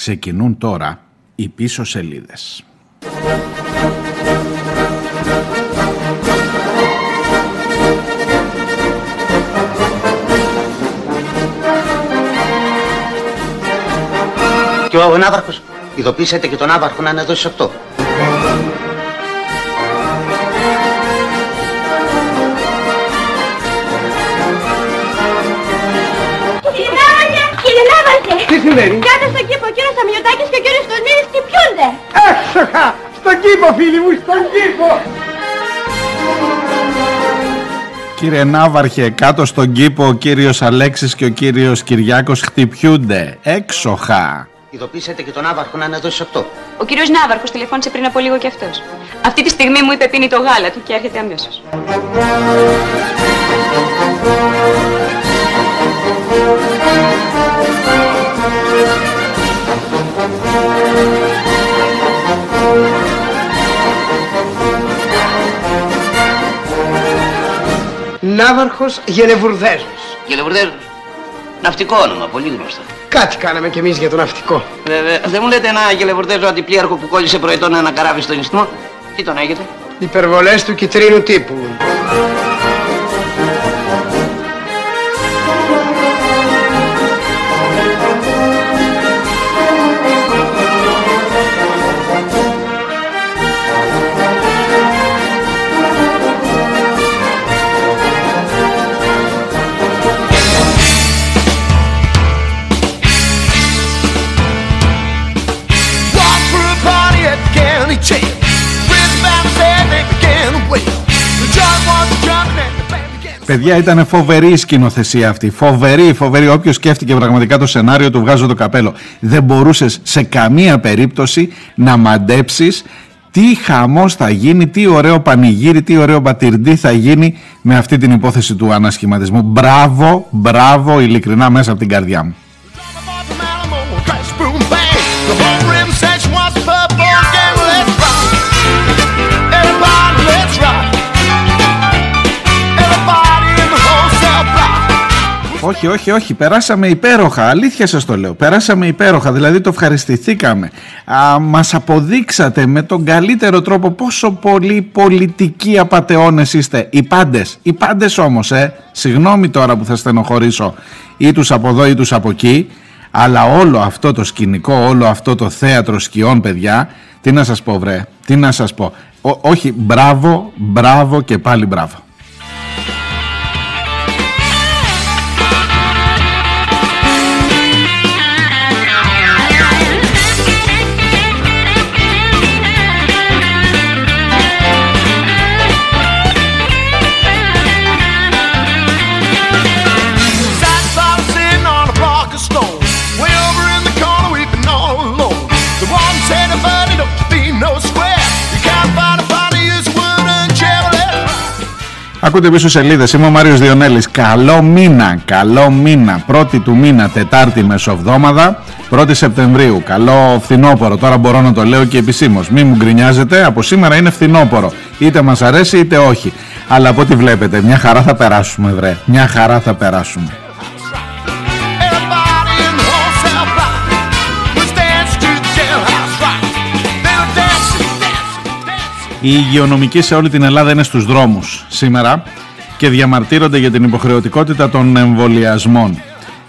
Ξεκινούν τώρα οι πίσω σελίδες. Και ο Ναύαρχος, ειδοποίησετε και τον Ναύαρχο να είναι εδώ στις 8. Κύριε Ναύαρχε! Τι συμβαίνει; Κάτω στον κήπο ο κύριος Αμιωτάκης και ο κύριος Κοσμίδης χτυπιούνται. Έξοχα! Στον κήπο φίλοι μου, στον κήπο! Κύριε Ναύαρχε, κάτω στον κήπο ο κύριος Αλέξης και ο κύριος Κυριάκος χτυπιούνται. Έξοχα. Ειδοποίησετε και τον Ναύαρχο να είναι εδώ στις 8. Ο κύριος Ναύαρχος τηλεφώνησε πριν από λίγο και αυτός. Αυτή τη στιγμή μου είπε πίνει το γάλα του και έρχεται αμέσως. Ναύαρχος Γενεβουρδέζος. Γελεβουρδέζος. Ναυτικό όνομα, πολύ γνωστό. Κάτι κάναμε κι εμείς για το ναυτικό. Βέβαια, δεν μου λέτε ένα γελεβουρδέζο αντιπλήρχο που κόλλησε προετών ένα καράβι στον ιστμό. Τι τον έχετε; Υπερβολές του κυτρίνου τύπου. Παιδιά, ήταν φοβερή η σκηνοθεσία αυτή. Φοβερή, φοβερή. Όποιος σκέφτηκε πραγματικά το σενάριο, του βγάζω το καπέλο. Δεν μπορούσες σε καμία περίπτωση να μαντέψεις τι χαμός θα γίνει, τι ωραίο πανηγύρι, τι ωραίο πατυρντή θα γίνει με αυτή την υπόθεση του ανασχηματισμού. Μπράβο, μπράβο, ειλικρινά μέσα από την καρδιά μου. Όχι, όχι, όχι. Περάσαμε υπέροχα. Αλήθεια σας το λέω. Περάσαμε υπέροχα. Δηλαδή το ευχαριστηθήκαμε. Α, μας αποδείξατε με τον καλύτερο τρόπο πόσο πολύ πολιτικοί απατεώνες είστε. Οι πάντες. Οι πάντες όμως, ε. Συγγνώμη τώρα που θα στενοχωρήσω ή τους από εδώ ή τους από εκεί. Αλλά όλο αυτό το σκηνικό, όλο αυτό το θέατρο σκιών, παιδιά, τι να σας πω βρε, τι να σας πω. Ό- όχι, μπράβο, μπράβο και πάλι μπράβο. Ακούτε πίσω σελίδες. Είμαι ο Μάριος Διονέλης. Καλό μήνα, καλό μήνα. Πρώτη του μήνα, Τετάρτη μεσοβδόμαδα, 1η Σεπτεμβρίου. Καλό φθινόπωρο. Τώρα μπορώ να το λέω και επισήμως. Μην μου γκρινιάζετε, από σήμερα είναι φθινόπωρο. Είτε μας αρέσει είτε όχι. Αλλά από ό,τι βλέπετε, μια χαρά θα περάσουμε, βρε. Μια χαρά θα περάσουμε. Οι υγειονομικοί σε όλη την Ελλάδα είναι στους δρόμους σήμερα και διαμαρτύρονται για την υποχρεωτικότητα των εμβολιασμών.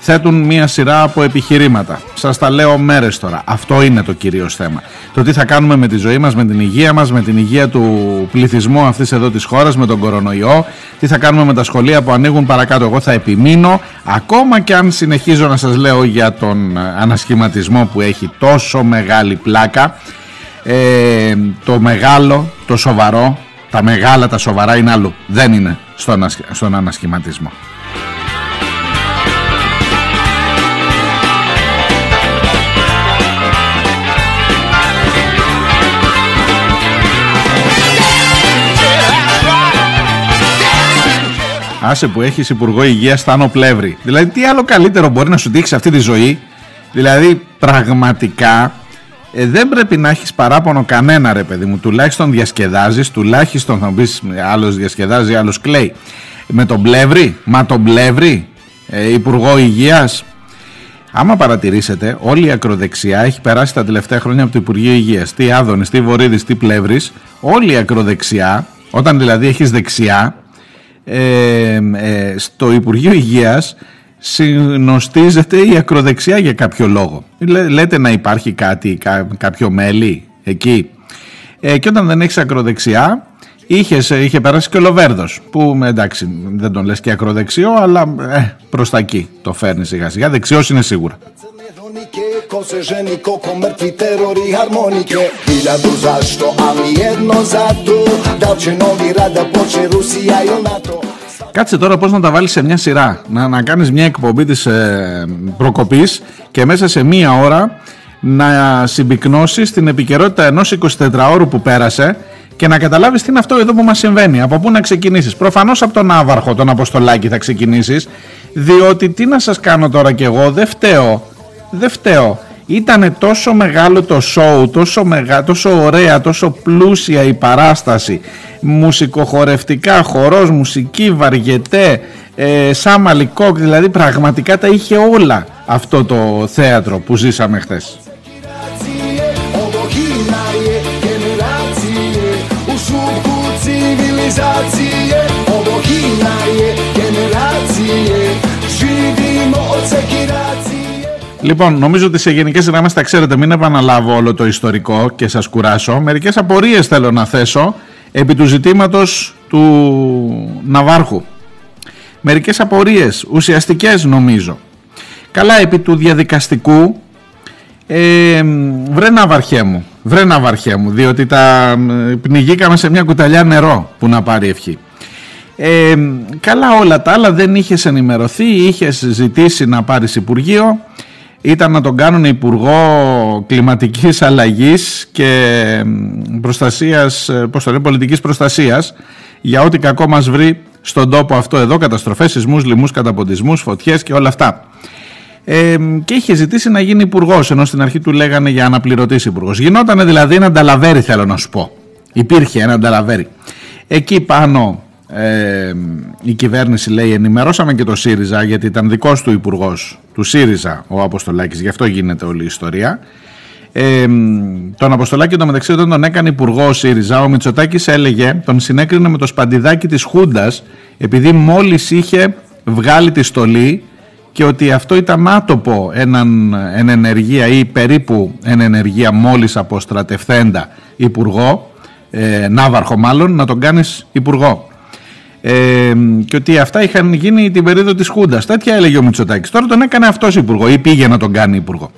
Θέτουν μία σειρά από επιχειρήματα. Σας τα λέω μέρες τώρα. Αυτό είναι το κυρίως θέμα. Το τι θα κάνουμε με τη ζωή μας, με την υγεία μας, με την υγεία του πληθυσμού αυτής εδώ της χώρας, με τον κορονοϊό, τι θα κάνουμε με τα σχολεία που ανοίγουν παρακάτω. Εγώ θα επιμείνω, ακόμα και αν συνεχίζω να σας λέω για τον ε, ανασχηματισμό που έχει τόσο μεγάλη πλάκα, ε, το μεγάλο, το σοβαρό, τα μεγάλα, τα σοβαρά είναι αλλού. Δεν είναι στον, ασ- στον ανασχηματισμό. Άσε που έχεις Υπουργό Υγείας Στάνο Πλεύρη. Δηλαδή τι άλλο καλύτερο μπορεί να σου δείξει αυτή τη ζωή; Δηλαδή πραγματικά ε, δεν πρέπει να έχεις παράπονο κανένα ρε παιδί μου. Τουλάχιστον διασκεδάζεις, τουλάχιστον θα μου πεις άλλος διασκεδάζει, άλλος κλαίει. Με τον Πλεύρη, μα τον Πλεύρη, ε, Υπουργό Υγείας. Άμα παρατηρήσετε, όλη η ακροδεξιά έχει περάσει τα τελευταία χρόνια από το Υπουργείο Υγείας. Τι Άδωνης, τι Βορύδης, τι Πλεύρης. Όλη η ακροδεξιά, όταν δηλαδή έχεις δεξιά, ε, ε, στο Υπουργείο Υγείας συνοστίζεται η ακροδεξιά για κάποιο λόγο. Λέ- λέτε να υπάρχει κάτι, κά- κάποιο μέλη εκεί. Ε, και όταν δεν έχεις ακροδεξιά, είχες, είχε περάσει και ο Λοβέρδος που εντάξει δεν τον λες και ακροδεξιό αλλά ε, προς τα εκεί το φέρνει σιγά σιγά δεξιός είναι σίγουρα Ironike, ko se ženi, koliko mrtvi terori harmonike Hiljadu zašto, ali jedno zato Da li će novi rat da počne Rusija ili NATO Κάτσε τώρα πώς να τα βάλεις σε μια σειρά να, να κάνεις μια εκπομπή της ε, προκοπής και μέσα σε μία ώρα να συμπυκνώσεις την επικαιρότητα ενός 24ωρου που πέρασε και να καταλάβεις τι είναι αυτό εδώ που μας συμβαίνει, από πού να ξεκινήσεις. Προφανώς από τον Άβαρχο, τον Αποστολάκη θα ξεκινήσεις, διότι τι να σας κάνω τώρα κι εγώ, δεν φταίω, δεν φταίω. Ήτανε τόσο μεγάλο το σοου, τόσο, μεγα, τόσο ωραία, τόσο πλούσια η παράσταση, μουσικοχορευτικά, χορός, μουσική, βαριετέ, ε, Σάμα Λικόκ, δηλαδή πραγματικά τα είχε όλα αυτό το θέατρο που ζήσαμε χθες. Ovo himna je generacije U šupu civilizacije Ovo himna je generacije Živimo od sekiracije Λοιπόν, νομίζω ότι σε γενικές γραμμές τα ξέρετε, μην επαναλάβω όλο το ιστορικό και σας κουράσω. Μερικές απορίες θέλω να θέσω επί του ζητήματος του Ναβάρχου. Μερικές απορίες, ουσιαστικές νομίζω. Καλά, επί του διαδικαστικού, ε, βρε Ναυαρχέ μου, βρε Ναυαρχέ μου, διότι τα ε, πνιγήκαμε σε μια κουταλιά νερό που να πάρει ευχή. Ε, καλά όλα τα άλλα δεν είχες ενημερωθεί, είχες ζητήσει να πάρεις Υπουργείο, ήταν να τον κάνουν Υπουργό Κλιματικής Αλλαγής και προστασίας, ε, πώς το λένε, πολιτικής προστασίας για ό,τι κακό μας βρει στον τόπο αυτό εδώ, καταστροφές, σεισμούς, λοιμούς, καταποντισμούς, φωτιές και όλα αυτά. Ε, και είχε ζητήσει να γίνει υπουργός, ενώ στην αρχή του λέγανε για αναπληρωτής υπουργός. Γινόταν δηλαδή ένα νταλαβέρι, θέλω να σου πω. Υπήρχε ένα νταλαβέρι. Εκεί πάνω ε, η κυβέρνηση λέει ενημερώσαμε και το ΣΥΡΙΖΑ γιατί ήταν δικός του υπουργός του ΣΥΡΙΖΑ ο Αποστολάκης. Γι' αυτό γίνεται όλη η ιστορία ε, τον Αποστολάκη το μεταξύ όταν τον έκανε υπουργό ο ΣΥΡΙΖΑ ο Μητσοτάκης έλεγε τον συνέκρινε με το σπαντιδάκι της Χούντας επειδή μόλις είχε βγάλει τη στολή και ότι αυτό ήταν άτοπο έναν εν ενεργεία ή περίπου εν ενεργεία μόλις αποστρατευθέντα υπουργό ε, Ναύαρχο μάλλον να τον κάνεις υπουργό ε, και ότι αυτά είχαν γίνει την περίοδο της Χούντας. Τέτοια έλεγε ο Μητσοτάκης. Τώρα τον έκανε αυτός υπουργό ή πήγε να τον κάνει υπουργό.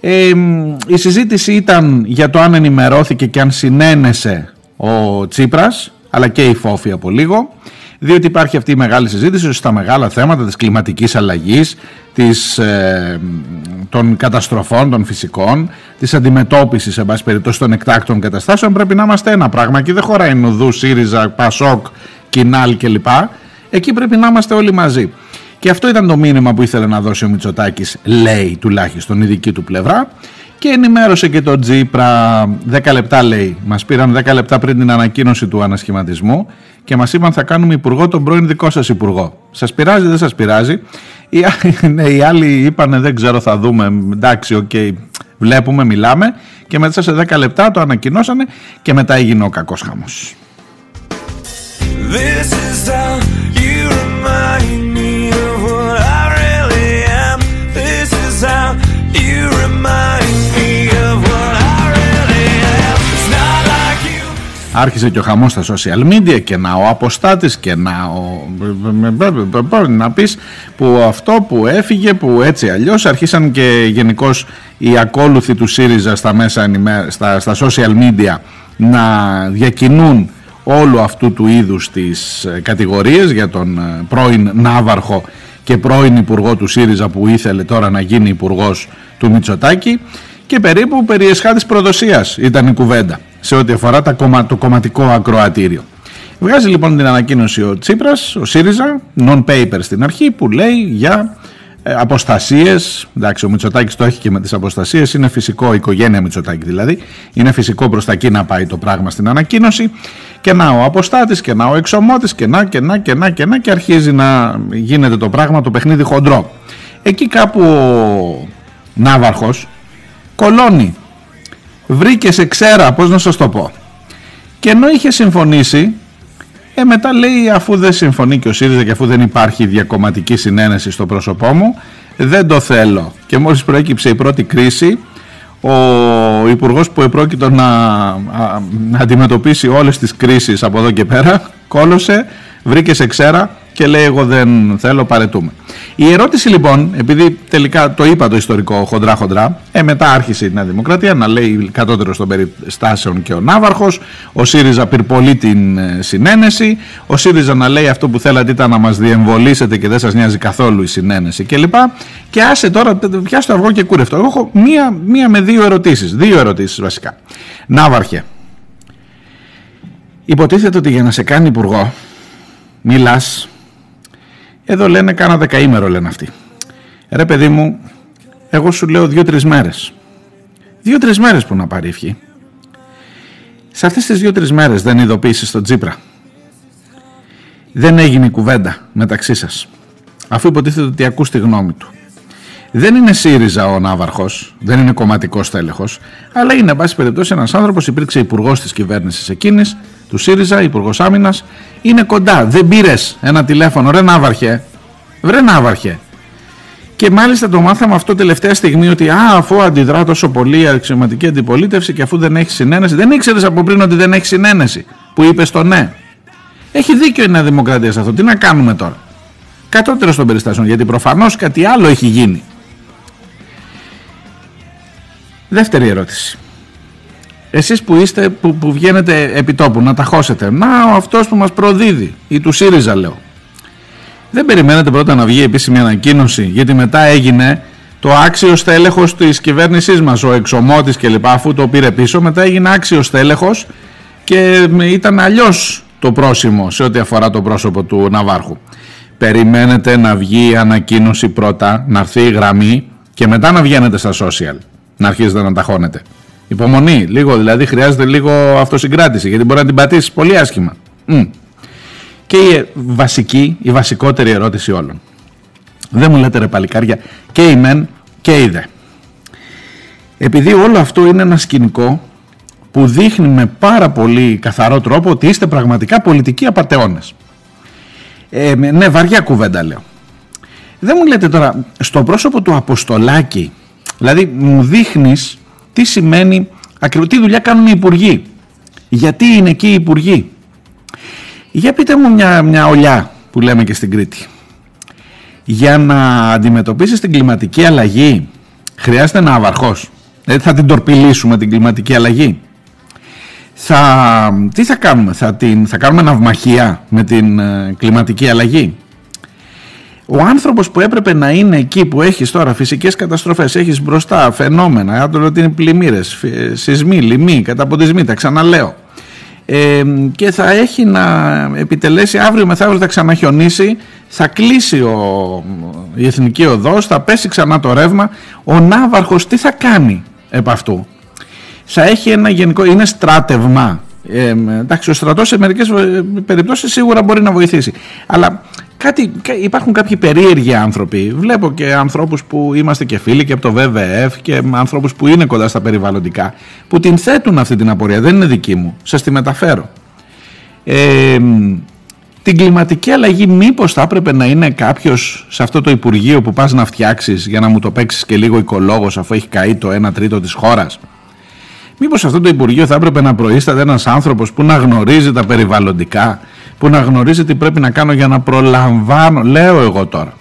Ε, η συζήτηση ήταν για το αν ενημερώθηκε και αν συνένεσε ο Τσίπρας αλλά και η Φόφη από λίγο διότι υπάρχει αυτή η μεγάλη συζήτηση στα μεγάλα θέματα της κλιματικής αλλαγής της, ε, των καταστροφών των φυσικών της αντιμετώπισης εν πάση περιπτώσει των εκτάκτων καταστάσεων πρέπει να είμαστε ένα πράγμα και δεν χωράει Νουδού, ΣΥΡΙΖΑ, ΠΑΣΟΚ, Κινάλ κλπ. Εκεί πρέπει να είμαστε όλοι μαζί. Και αυτό ήταν το μήνυμα που ήθελε να δώσει ο Μητσοτάκης, λέει τουλάχιστον η δική του πλευρά. Και ενημέρωσε και τον Τζίπρα 10 λεπτά λέει. Μας πήραν 10 λεπτά πριν την ανακοίνωση του ανασχηματισμού και μας είπαν θα κάνουμε υπουργό τον πρώην δικό σας υπουργό. Σας πειράζει, δεν σας πειράζει. Οι, άλλοι- ναι, οι άλλοι είπαν δεν ξέρω θα δούμε, εντάξει, οκ, βλέπουμε, μιλάμε και μετά σε 10 λεπτά το ανακοινώσανε και μετά έγινε ο κακός χαμός. This is how you remind me of what I really am. This is how you remind me of what I really am. It's not like you. Άρχισε και ο χαμός στα social media και να ο αποστάτης και να ο... να πεις που αυτό που έφυγε που έτσι αλλιώς αρχίσαν και γενικώ οι ακόλουθοι του ΣΥΡΙΖΑ στα, μέσα, ενημέ- στα, στα social media να διακινούν όλου αυτού του είδους τις ε, κατηγορίες για τον ε, πρώην Ναύαρχο και πρώην Υπουργό του ΣΥΡΙΖΑ που ήθελε τώρα να γίνει Υπουργός του Μητσοτάκη και περίπου περί εσχάτης προδοσίας ήταν η κουβέντα σε ό,τι αφορά τα κομμα- το κομματικό ακροατήριο. Βγάζει λοιπόν την ανακοίνωση ο Τσίπρας, ο ΣΥΡΙΖΑ, non-paper στην αρχή που λέει για ε, αποστασίες, εντάξει ο Μητσοτάκης το έχει και με τις αποστασίες, είναι φυσικό, η οικογένεια Μητσοτάκη δηλαδή, είναι φυσικό προς τα εκεί να πάει το πράγμα στην ανακοίνωση και να ο αποστάτης και να ο εξωμότης και να και να και να και να και αρχίζει να γίνεται το πράγμα το παιχνίδι χοντρό. εκεί κάπου ο Ναύαρχος κολώνει βρήκε σε ξέρα πως να σας το πω και ενώ είχε συμφωνήσει ε, μετά λέει αφού δεν συμφωνεί και ο ΣΥΡΙΖΑ και αφού δεν υπάρχει διακομματική συνένεση στο πρόσωπό μου δεν το θέλω και μόλις προέκυψε η πρώτη κρίση ο υπουργός που επρόκειτο να, να αντιμετωπίσει όλες τις κρίσεις από εδώ και πέρα κόλωσε, βρήκε σε ξέρα και λέει εγώ δεν θέλω παρετούμε. Η ερώτηση λοιπόν, επειδή τελικά το είπα το ιστορικό χοντρά χοντρά, ε, μετά άρχισε η Νέα Δημοκρατία να λέει κατώτερο των περιστάσεων και ο Ναύαρχος, ο ΣΥΡΙΖΑ πυρπολεί την ε, συνένεση, ο ΣΥΡΙΖΑ να λέει αυτό που θέλατε ήταν να μας διεμβολήσετε και δεν σας νοιάζει καθόλου η συνένεση κλπ. Και άσε τώρα, πιάστε αυγό και κούρευτο. Εγώ έχω μία, μία με δύο ερωτήσεις, δύο ερωτήσεις βασικά. Ναύαρχε, υποτίθεται ότι για να σε κάνει υπουργό, μιλάς εδώ λένε κάνα δεκαήμερο λένε αυτοί. Ρε παιδί μου, εγώ σου λέω δύο-τρεις μέρες. Δύο-τρεις μέρες που να πάρει ευχή. Σε αυτές τις δύο-τρεις μέρες δεν ειδοποίησες τον Τζίπρα. Δεν έγινε κουβέντα μεταξύ σας. Αφού υποτίθεται ότι ακούς τη γνώμη του. Δεν είναι ΣΥΡΙΖΑ ο Ναύαρχος, δεν είναι κομματικός τέλεχο, αλλά είναι, εν πάση περιπτώσει, ένας άνθρωπος, υπήρξε υπουργός της κυβέρνησης εκείνης, του ΣΥΡΙΖΑ, υπουργός άμυνας, είναι κοντά. Δεν πήρες ένα τηλέφωνο, ρε Ναύαρχε. Βρε Ναύαρχε. Και μάλιστα το μάθαμε αυτό τελευταία στιγμή ότι α, αφού αντιδρά τόσο πολύ η αξιωματική αντιπολίτευση και αφού δεν έχει συνένεση, δεν ήξερες από πριν ότι δεν έχει συνένεση που είπες το ναι. Έχει δίκιο η Νέα Δημοκρατία σε αυτό. Τι να κάνουμε τώρα; Κατώτερο των περιστάσεων, γιατί προφανώς κάτι άλλο έχει γίνει. Δεύτερη ερώτηση. Εσείς που είστε, που, που βγαίνετε επί τόπου να ταχώσετε. Να ο αυτός που μας προδίδει ή του ΣΥΡΙΖΑ λέω. Δεν περιμένετε πρώτα να βγει επίσημη ανακοίνωση γιατί μετά έγινε το άξιος στέλεχος της κυβέρνησής μας, ο εξωμότης και λοιπά, αφού το πήρε πίσω, μετά έγινε άξιος στέλεχος και ήταν αλλιώς το πρόσημο σε ό,τι αφορά το πρόσωπο του Ναβάρχου. Περιμένετε να βγει η ανακοίνωση πρώτα, να έρθει η γραμμή και μετά να βγαίνετε στα social, να αρχίζετε να ταχώνετε. Υπομονή, λίγο δηλαδή χρειάζεται λίγο αυτοσυγκράτηση γιατί μπορεί να την πατήσεις πολύ άσχημα. Και η βασική, η βασικότερη ερώτηση όλων. Δεν μου λέτε ρε παλικάρια και η μεν και η δε. Επειδή όλο αυτό είναι ένα σκηνικό που δείχνει με πάρα πολύ καθαρό τρόπο ότι είστε πραγματικά πολιτικοί απαταιώνες. Ε, ναι, βαριά κουβέντα λέω. Δεν μου λέτε τώρα, στο πρόσωπο του Αποστολάκη, δηλαδή μου δείχνεις τι σημαίνει, ακριβώς τι δουλειά κάνουν οι υπουργοί; Γιατί είναι εκεί οι υπουργοί; Για πείτε μου μια, μια ολιά που λέμε και στην Κρήτη. Για να αντιμετωπίσεις την κλιματική αλλαγή χρειάζεται ένα αβαρχός. Δηλαδή θα την τορπιλήσουμε την κλιματική αλλαγή. Θα, τι θα κάνουμε, θα, την, θα κάνουμε ναυμαχία με την ε, κλιματική αλλαγή; Ο άνθρωπος που έπρεπε να είναι εκεί που έχεις τώρα φυσικές καταστροφές, έχεις μπροστά φαινόμενα, αν το ότι είναι πλημμύρες, σεισμοί, λοιμοί, καταποντισμοί, τα ξαναλέω. Ε, και θα έχει να επιτελέσει αύριο μεθαύριο θα ξαναχιονίσει θα κλείσει ο, η εθνική οδός θα πέσει ξανά το ρεύμα. Ο Ναύαρχος τι θα κάνει επ' αυτού; Θα έχει ένα γενικό είναι στράτευμα. Ε, εντάξει ο στρατός σε μερικές ε, περιπτώσεις σίγουρα μπορεί να βοηθήσει. Αλλά κάτι, υπάρχουν κάποιοι περίεργοι άνθρωποι. Βλέπω και ανθρώπους που είμαστε και φίλοι και από το WWF και ανθρώπους που είναι κοντά στα περιβαλλοντικά που την θέτουν αυτή την απορία. Δεν είναι δική μου. Σας τη μεταφέρω. Ε, την κλιματική αλλαγή μήπως θα έπρεπε να είναι κάποιος σε αυτό το Υπουργείο που πας να φτιάξεις για να μου το παίξεις και λίγο οικολόγος αφού έχει καεί το 1 τρίτο της χώρας; Μήπως αυτό το Υπουργείο θα έπρεπε να προείσταται ένας άνθρωπος που να γνωρίζει τα περιβαλλοντικά, που να γνωρίζει τι πρέπει να κάνω για να προλαμβάνω, λέω εγώ τώρα,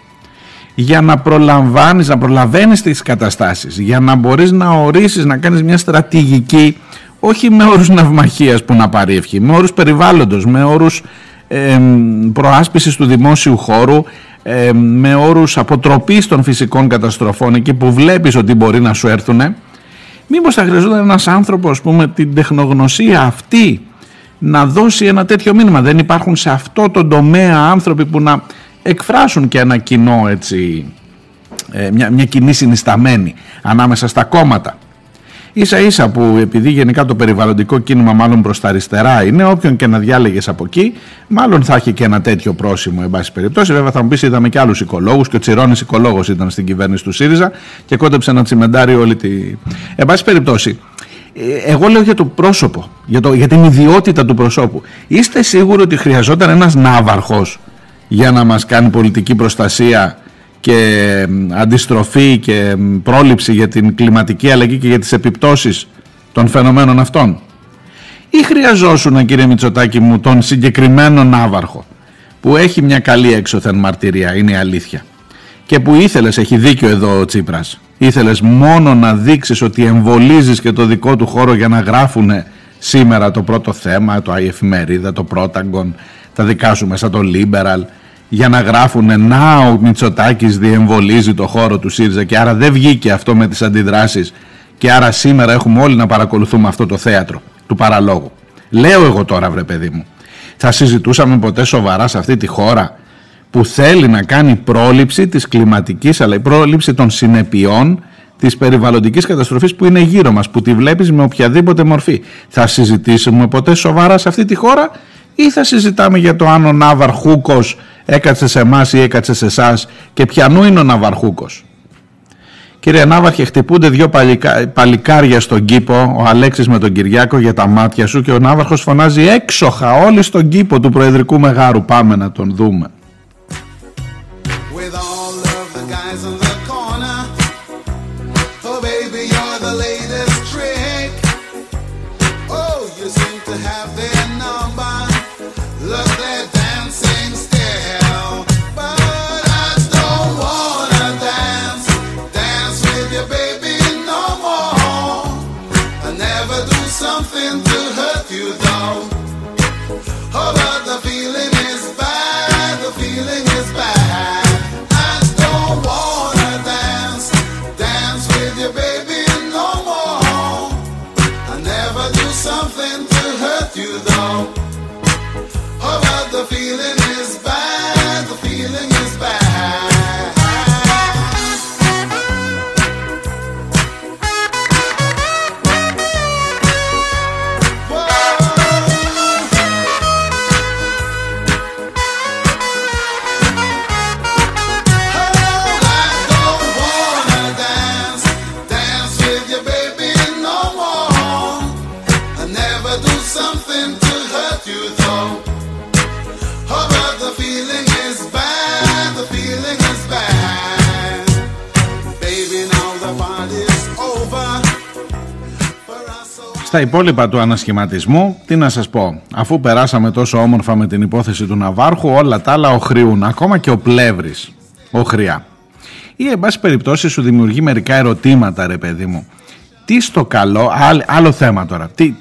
για να προλαμβάνεις, να προλαβαίνεις τις καταστάσεις, για να μπορείς να ορίσεις, να κάνεις μια στρατηγική, όχι με όρους ναυμαχίας που να πάρει ευχή, με όρους περιβάλλοντος, με όρους ε, προάσπισης του δημόσιου χώρου, με όρους αποτροπής των φυσικών καταστροφών εκεί που βλέπεις ότι μπορεί να σου έρθουν μήπως θα χρειαζόταν ένας άνθρωπος με την τεχνογνωσία αυτή να δώσει ένα τέτοιο μήνυμα. Δεν υπάρχουν σε αυτό το τομέα άνθρωποι που να εκφράσουν και ένα κοινό έτσι, ε, μια, μια κοινή συνισταμένη ανάμεσα στα κόμματα. Ίσα ίσα που επειδή γενικά το περιβαλλοντικό κίνημα μάλλον προς τα αριστερά είναι όποιον και να διάλεγες από εκεί μάλλον θα έχει και ένα τέτοιο πρόσημο εν πάση περιπτώσει βέβαια θα μου πεις είδαμε και άλλους οικολόγους και ο Τσιρόνης οικολόγος ήταν στην κυβέρνηση του ΣΥΡΙΖΑ και κόντεψε να τσιμεντάρει όλη τη... Εν πάση περιπτώσει ε, εγώ λέω για το πρόσωπο, για, το, για την ιδιότητα του προσώπου. Είστε σίγουροι ότι χρειαζόταν ένας ναύαρχος για να μας κάνει πολιτική προστασία και αντιστροφή και πρόληψη για την κλιματική αλλαγή και για τις επιπτώσεις των φαινομένων αυτών; Ή χρειαζόσουν κύριε Μητσοτάκη μου τον συγκεκριμένο ναύαρχο που έχει μια καλή έξωθεν μαρτυρία, είναι η αλήθεια και που ήθελες, έχει δίκιο εδώ ο Τσίπρας, ήθελες μόνο να δείξεις ότι εμβολίζεις και το δικό του χώρο για να γράφουν σήμερα το πρώτο θέμα, το η εφημερίδα, το Πρόταγκον, τα δικά σου μέσα, το Liberal, για να γράφουν να ο Μητσοτάκης διεμβολίζει το χώρο του ΣΥΡΙΖΑ και άρα δεν βγήκε αυτό με τις αντιδράσεις και άρα σήμερα έχουμε όλοι να παρακολουθούμε αυτό το θέατρο του παραλόγου. Λέω εγώ τώρα βρε παιδί μου, θα συζητούσαμε ποτέ σοβαρά σε αυτή τη χώρα που θέλει να κάνει πρόληψη της κλιματικής αλλά η πρόληψη των συνεπειών της περιβαλλοντικής καταστροφής που είναι γύρω μας, που τη βλέπεις με οποιαδήποτε μορφή. Θα συζητήσουμε ποτέ σοβαρά σε αυτή τη χώρα ή θα συζητάμε για το αν ο Ναυαρχούκος έκατσε σε εμάς ή έκατσε σε εσάς και ποιανού είναι ο Ναυαρχούκος. Κύριε Ναύαρχε, χτυπούνται δύο παλικα... παλικάρια στον κήπο, ο Αλέξης με τον Κυριάκο για τα μάτια σου και ο Ναύαρχος φωνάζει έξοχα όλοι στον κήπο του Προεδρικού Μεγάρου. Πάμε να τον δούμε. with all of the guys in the corner. Oh, baby, you're the latest trick. Oh, you seem to have this. Υπόλοιπα του ανασχηματισμού, τι να σας πω, αφού περάσαμε τόσο όμορφα με την υπόθεση του Ναβάρχου, όλα τα άλλα οχριούν, ακόμα και ο Πλεύρης, οχριά. Ή εν πάση περιπτώσει σου δημιουργεί μερικά ερωτήματα ρε παιδί μου. Τι στο καλό, άλλο, θέμα τώρα, τι,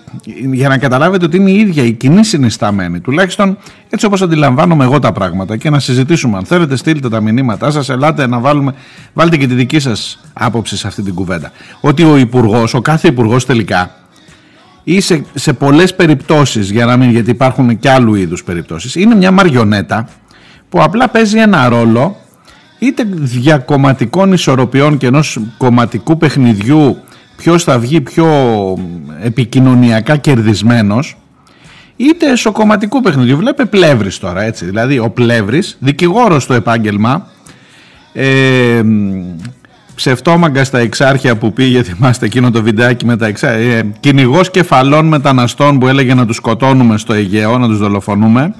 για να καταλάβετε ότι είναι η ίδια η κοινή συνισταμένη, τουλάχιστον έτσι όπως αντιλαμβάνομαι εγώ τα πράγματα και να συζητήσουμε. Αν θέλετε στείλτε τα μηνύματά σας, ελάτε να βάλουμε, βάλτε και τη δική σας άποψη σε αυτή την κουβέντα. Ότι ο υπουργός, ο κάθε υπουργός τελικά, ή σε, σε πολλές περιπτώσεις, για να μην, γιατί υπάρχουν και άλλου είδους περιπτώσεις, είναι μια μαριονέτα που απλά παίζει ένα ρόλο είτε διακομματικών ισορροπιών και ενός κομματικού παιχνιδιού ποιος θα βγει πιο επικοινωνιακά κερδισμένος είτε εσωκομματικού παιχνιδιού. Βλέπε Πλεύρης τώρα έτσι, δηλαδή ο Πλεύρης, δικηγόρος στο επάγγελμα, ε, ψευτόμαγκα στα εξάρχεια που πήγε, θυμάστε εκείνο το βιντεάκι με τα εξάρχεια, ε, κυνηγός κεφαλών μεταναστών που έλεγε να τους σκοτώνουμε στο Αιγαίο, να τους δολοφονούμε.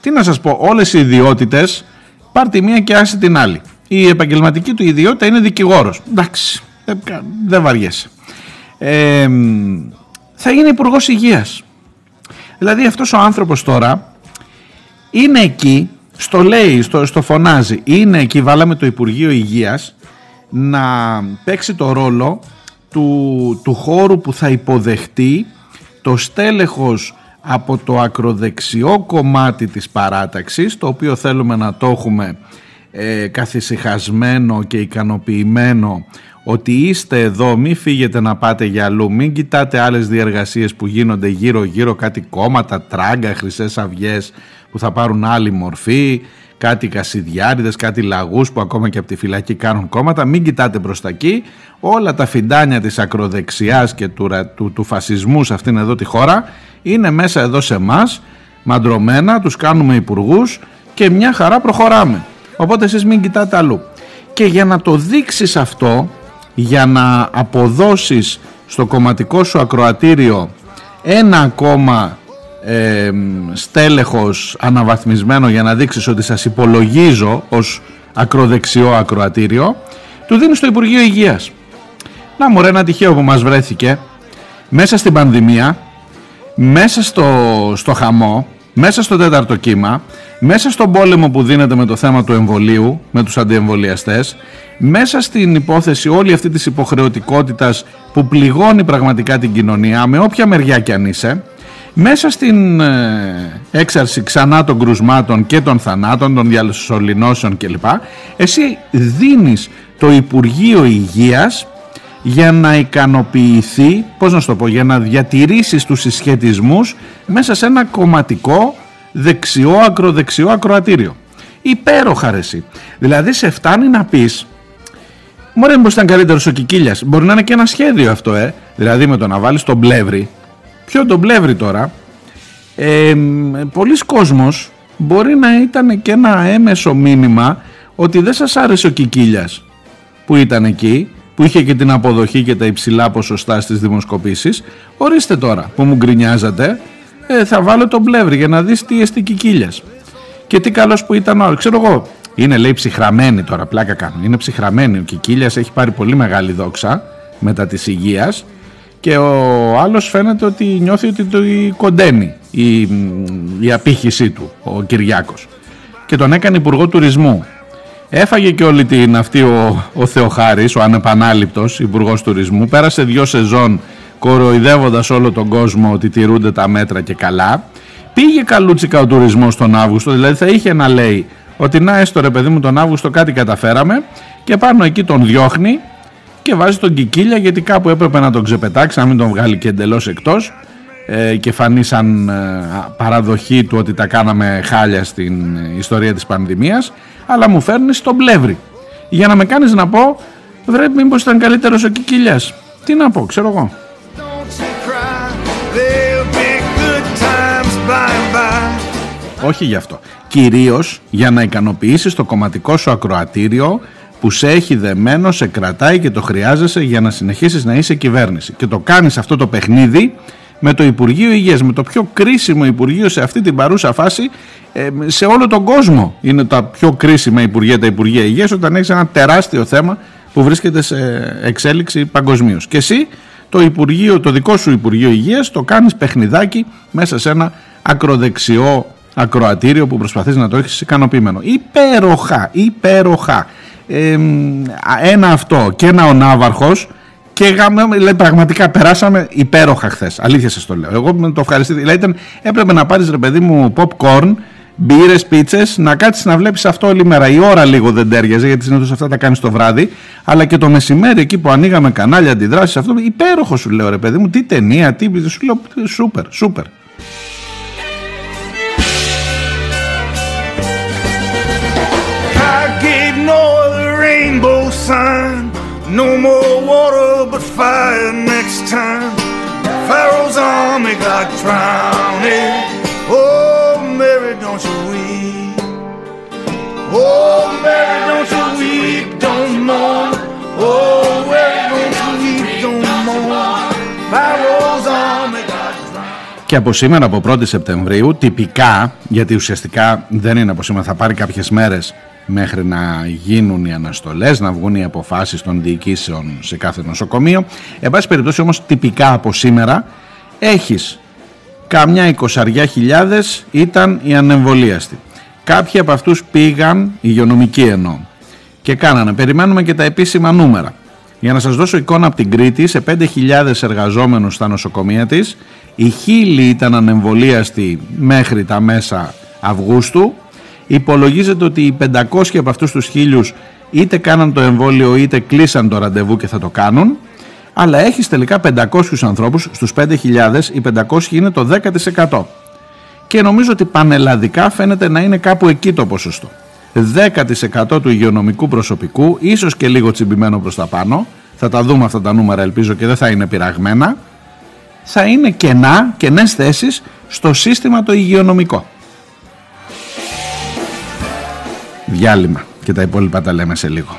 Τι να σας πω, όλες οι ιδιότητες, πάρ' τη μία και άσε την άλλη. Η επαγγελματική του ιδιότητα είναι δικηγόρος. Εντάξει, δεν βαριέσαι. Ε, θα είναι υπουργός υγείας. Δηλαδή αυτός ο άνθρωπος τώρα είναι εκεί, στο λέει, στο, στο φωνάζει, είναι εκεί, βάλαμε το Υπουργείο Υγείας να παίξει το ρόλο του, του χώρου που θα υποδεχτεί το στέλεχος από το ακροδεξιό κομμάτι της παράταξης το οποίο θέλουμε να το έχουμε ε, καθησυχασμένο και ικανοποιημένο ότι είστε εδώ, μην φύγετε να πάτε για αλλού, μην κοιτάτε άλλες διεργασίες που γίνονται γύρω γύρω, κάτι κόμματα, τράγκα, χρυσές αυγές που θα πάρουν άλλη μορφή, κάτι κασιδιάριδες, κάτι λαγούς που ακόμα και από τη φυλακή κάνουν κόμματα. Μην κοιτάτε προς τα εκεί. Όλα τα φιντάνια της ακροδεξιάς και του, του, του φασισμού σε αυτήν εδώ τη χώρα είναι μέσα εδώ σε εμάς, μαντρωμένα, τους κάνουμε υπουργούς και μια χαρά προχωράμε. Οπότε εσείς μην κοιτάτε αλλού. Και για να το δείξεις αυτό, για να αποδώσεις στο κομματικό σου ακροατήριο ένα ακόμα ε, στέλεχος αναβαθμισμένο για να δείξεις ότι σας υπολογίζω ως ακροδεξιό ακροατήριο του δίνει στο Υπουργείο Υγείας. Να μου ρε ένα τυχαίο που μας βρέθηκε. Μέσα στην πανδημία μέσα στο, στο χαμό μέσα στο τέταρτο κύμα μέσα στον πόλεμο που δίνεται με το θέμα του εμβολίου με τους αντιεμβολιαστές μέσα στην υπόθεση όλη αυτή της υποχρεωτικότητας που πληγώνει πραγματικά την κοινωνία με όποια μεριά κι αν είσαι μέσα στην ε, έξαρση ξανά των κρουσμάτων και των θανάτων, των διαλυσολινώσεων κλπ. Εσύ δίνεις το Υπουργείο Υγείας για να ικανοποιηθεί, πώς να σου το πω, για να διατηρήσεις τους συσχετισμούς μέσα σε ένα κομματικό δεξιό, ακροδεξιό ακροατήριο. Υπέροχα ρε εσύ. Δηλαδή σε φτάνει να πεις Μωρέ, μήπως ήταν καλύτερος ο Κικίλιας. Μπορεί να είναι και ένα σχέδιο αυτό, ε. Δηλαδή με το να βάλεις τον πλεύρη Ποιο τον πλεύρη τώρα. Ε, πολλοί κόσμος μπορεί να ήταν και ένα έμεσο μήνυμα ότι δεν σας άρεσε ο Κικίλιας που ήταν εκεί, που είχε και την αποδοχή και τα υψηλά ποσοστά στις δημοσκοπήσεις. Ορίστε τώρα που μου γκρινιάζατε, ε, θα βάλω τον πλεύρη για να δεις τι εστί Κικίλιας. Και τι καλός που ήταν ο Ξέρω εγώ, είναι λέει ψυχραμένη τώρα, πλάκα κάνω. Είναι ψυχραμένη. Ο Κικίλιας έχει πάρει πολύ μεγάλη δόξα μετά της υγείας και ο άλλος φαίνεται ότι νιώθει ότι το κοντένει η, η απήχησή του ο Κυριάκος. Και τον έκανε υπουργό τουρισμού. Έφαγε και όλη την αυτή ο, ο Θεοχάρης ο ανεπανάληπτος υπουργός τουρισμού. Πέρασε δυο σεζόν κοροϊδεύοντας όλο τον κόσμο ότι τηρούνται τα μέτρα και καλά. Πήγε καλούτσικα ο τουρισμός τον Αύγουστο δηλαδή θα είχε να λέει ότι να έστω ρε παιδί μου τον Αύγουστο κάτι καταφέραμε και πάνω εκεί τον διώχνει και βάζει τον Κικίλια γιατί κάπου έπρεπε να τον ξεπετάξει, να μην τον βγάλει και εντελώς εκτός. Ε, και φανεί σαν ε, παραδοχή του ότι τα κάναμε χάλια στην ιστορία της πανδημίας. Αλλά μου φέρνει στον πλεύρη. Για να με κάνεις να πω βρε μήπως ήταν καλύτερος ο Κικίλιας τι να πω ξέρω εγώ. Όχι γι' αυτό. Κυρίως για να ικανοποιήσεις το κομματικό σου ακροατήριο που σε έχει δεμένο, σε κρατάει και το χρειάζεσαι για να συνεχίσεις να είσαι κυβέρνηση. Και το κάνεις αυτό το παιχνίδι με το Υπουργείο Υγείας, με το πιο κρίσιμο Υπουργείο σε αυτή την παρούσα φάση ε, σε όλο τον κόσμο. Είναι τα πιο κρίσιμα Υπουργεία, τα Υπουργεία Υγείας, όταν έχεις ένα τεράστιο θέμα που βρίσκεται σε εξέλιξη παγκοσμίως. Και εσύ το, Υπουργείο, το δικό σου Υπουργείο Υγείας το κάνεις παιχνιδάκι μέσα σε ένα ακροδεξιό ακροατήριο που προσπαθείς να το έχεις ικανοποιημένο. Υπέροχα, υπέροχα ένα αυτό και ένα ο Ναύαρχος και λέει, πραγματικά περάσαμε υπέροχα χθες. Αλήθεια σας το λέω. Εγώ με το ευχαριστήσω. Δηλαδή ήταν, έπρεπε να πάρεις ρε παιδί μου popcorn, μπύρες, πίτσες, να κάτσεις να βλέπεις αυτό όλη μέρα. Η ώρα λίγο δεν τέριαζε, γιατί συνήθως αυτά τα κάνεις το βράδυ. Αλλά και το μεσημέρι εκεί που ανοίγαμε κανάλια αντιδράσεις, αυτό υπέροχο σου λέω ρε παιδί μου. Τι ταινία, τι. Σου λέω σούπερ, σούπερ. No more water but fire next time. Pharaoh's army got drowned. Oh, Mary, don't you weep. Oh, Mary, don't you weep, don't mourn. Oh, Mary, don't you weep, don't mourn. Pharaoh's army got drowned. Και από σήμερα, από 1η Σεπτεμβρίου, τυπικά, γιατί ουσιαστικά δεν είναι από σήμερα, θα πάρει κάποιες μέρες μέχρι να γίνουν οι αναστολές, να βγουν οι αποφάσεις των διοικήσεων σε κάθε νοσοκομείο. Εν πάση περιπτώσει όμως τυπικά από σήμερα έχεις καμιά εικοσαριά χιλιάδες ήταν οι ανεμβολίαστοι. Κάποιοι από αυτούς πήγαν, οι υγειονομικοί εννοώ, και κάνανε. Περιμένουμε και τα επίσημα νούμερα. Για να σας δώσω εικόνα από την Κρήτη, σε 5.000 εργαζόμενους στα νοσοκομεία της, οι χίλιοι ήταν ανεμβολίαστοι μέχρι τα μέσα Αυγούστου, Υπολογίζεται ότι οι 500 από αυτούς τους χίλιους είτε κάναν το εμβόλιο είτε κλείσαν το ραντεβού και θα το κάνουν αλλά έχεις τελικά 500 ανθρώπους στους 5.000 οι 500 είναι το 10% και νομίζω ότι πανελλαδικά φαίνεται να είναι κάπου εκεί το ποσοστό. 10% του υγειονομικού προσωπικού ίσως και λίγο τσιμπημένο προς τα πάνω. Θα τα δούμε αυτά τα νούμερα ελπίζω και δεν θα είναι πειραγμένα. Θα είναι κενά, κενές θέσεις στο σύστημα το υγειονομικό. διάλειμμα και τα υπόλοιπα τα λέμε σε λίγο.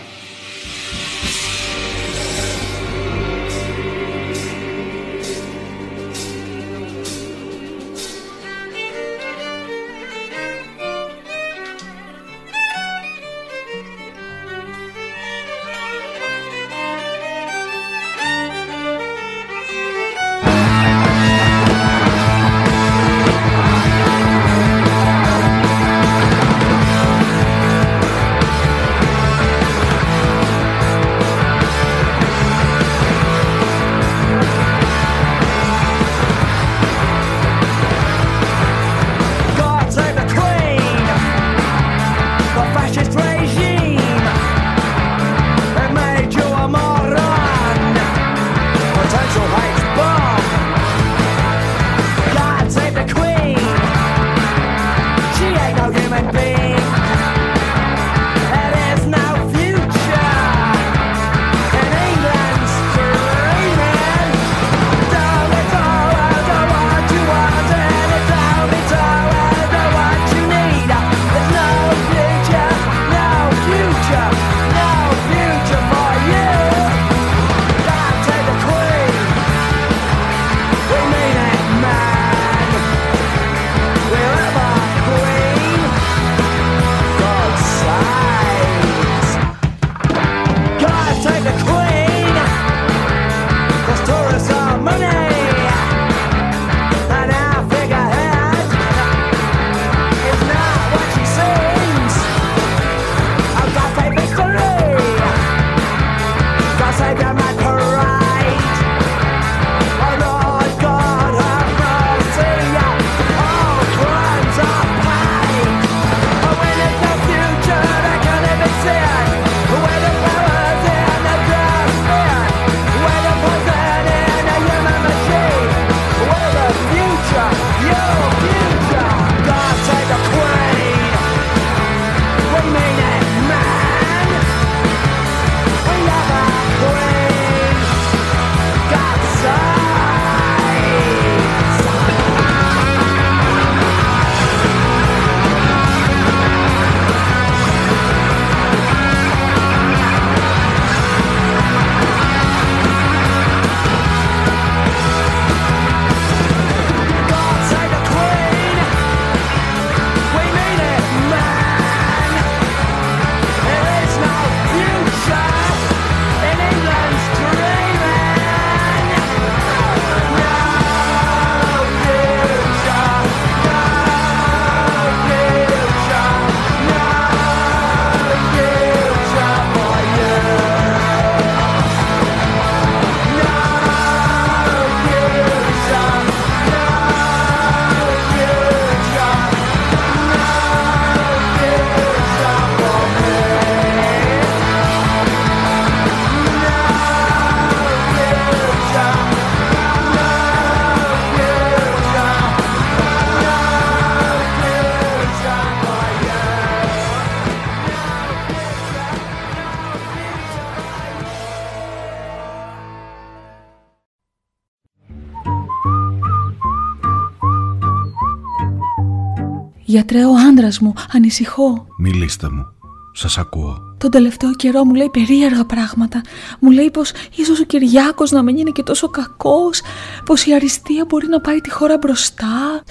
γιατρέ ο άντρας μου. Ανησυχώ. Μιλήστε μου. Σας ακούω. Τον τελευταίο καιρό μου λέει περίεργα πράγματα. Μου λέει πως ίσως ο Κυριάκος να μην είναι και τόσο κακός. Πως η αριστεία μπορεί να πάει τη χώρα μπροστά.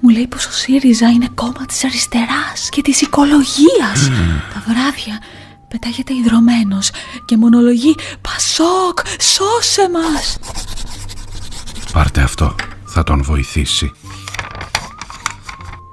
Μου λέει πως ο ΣΥΡΙΖΑ είναι κόμμα της αριστεράς και της οικολογίας. Τα βράδια πετάγεται ιδρωμένο και μονολογεί Πασόκ, σώσε μας! Πάρτε αυτό, θα τον βοηθήσει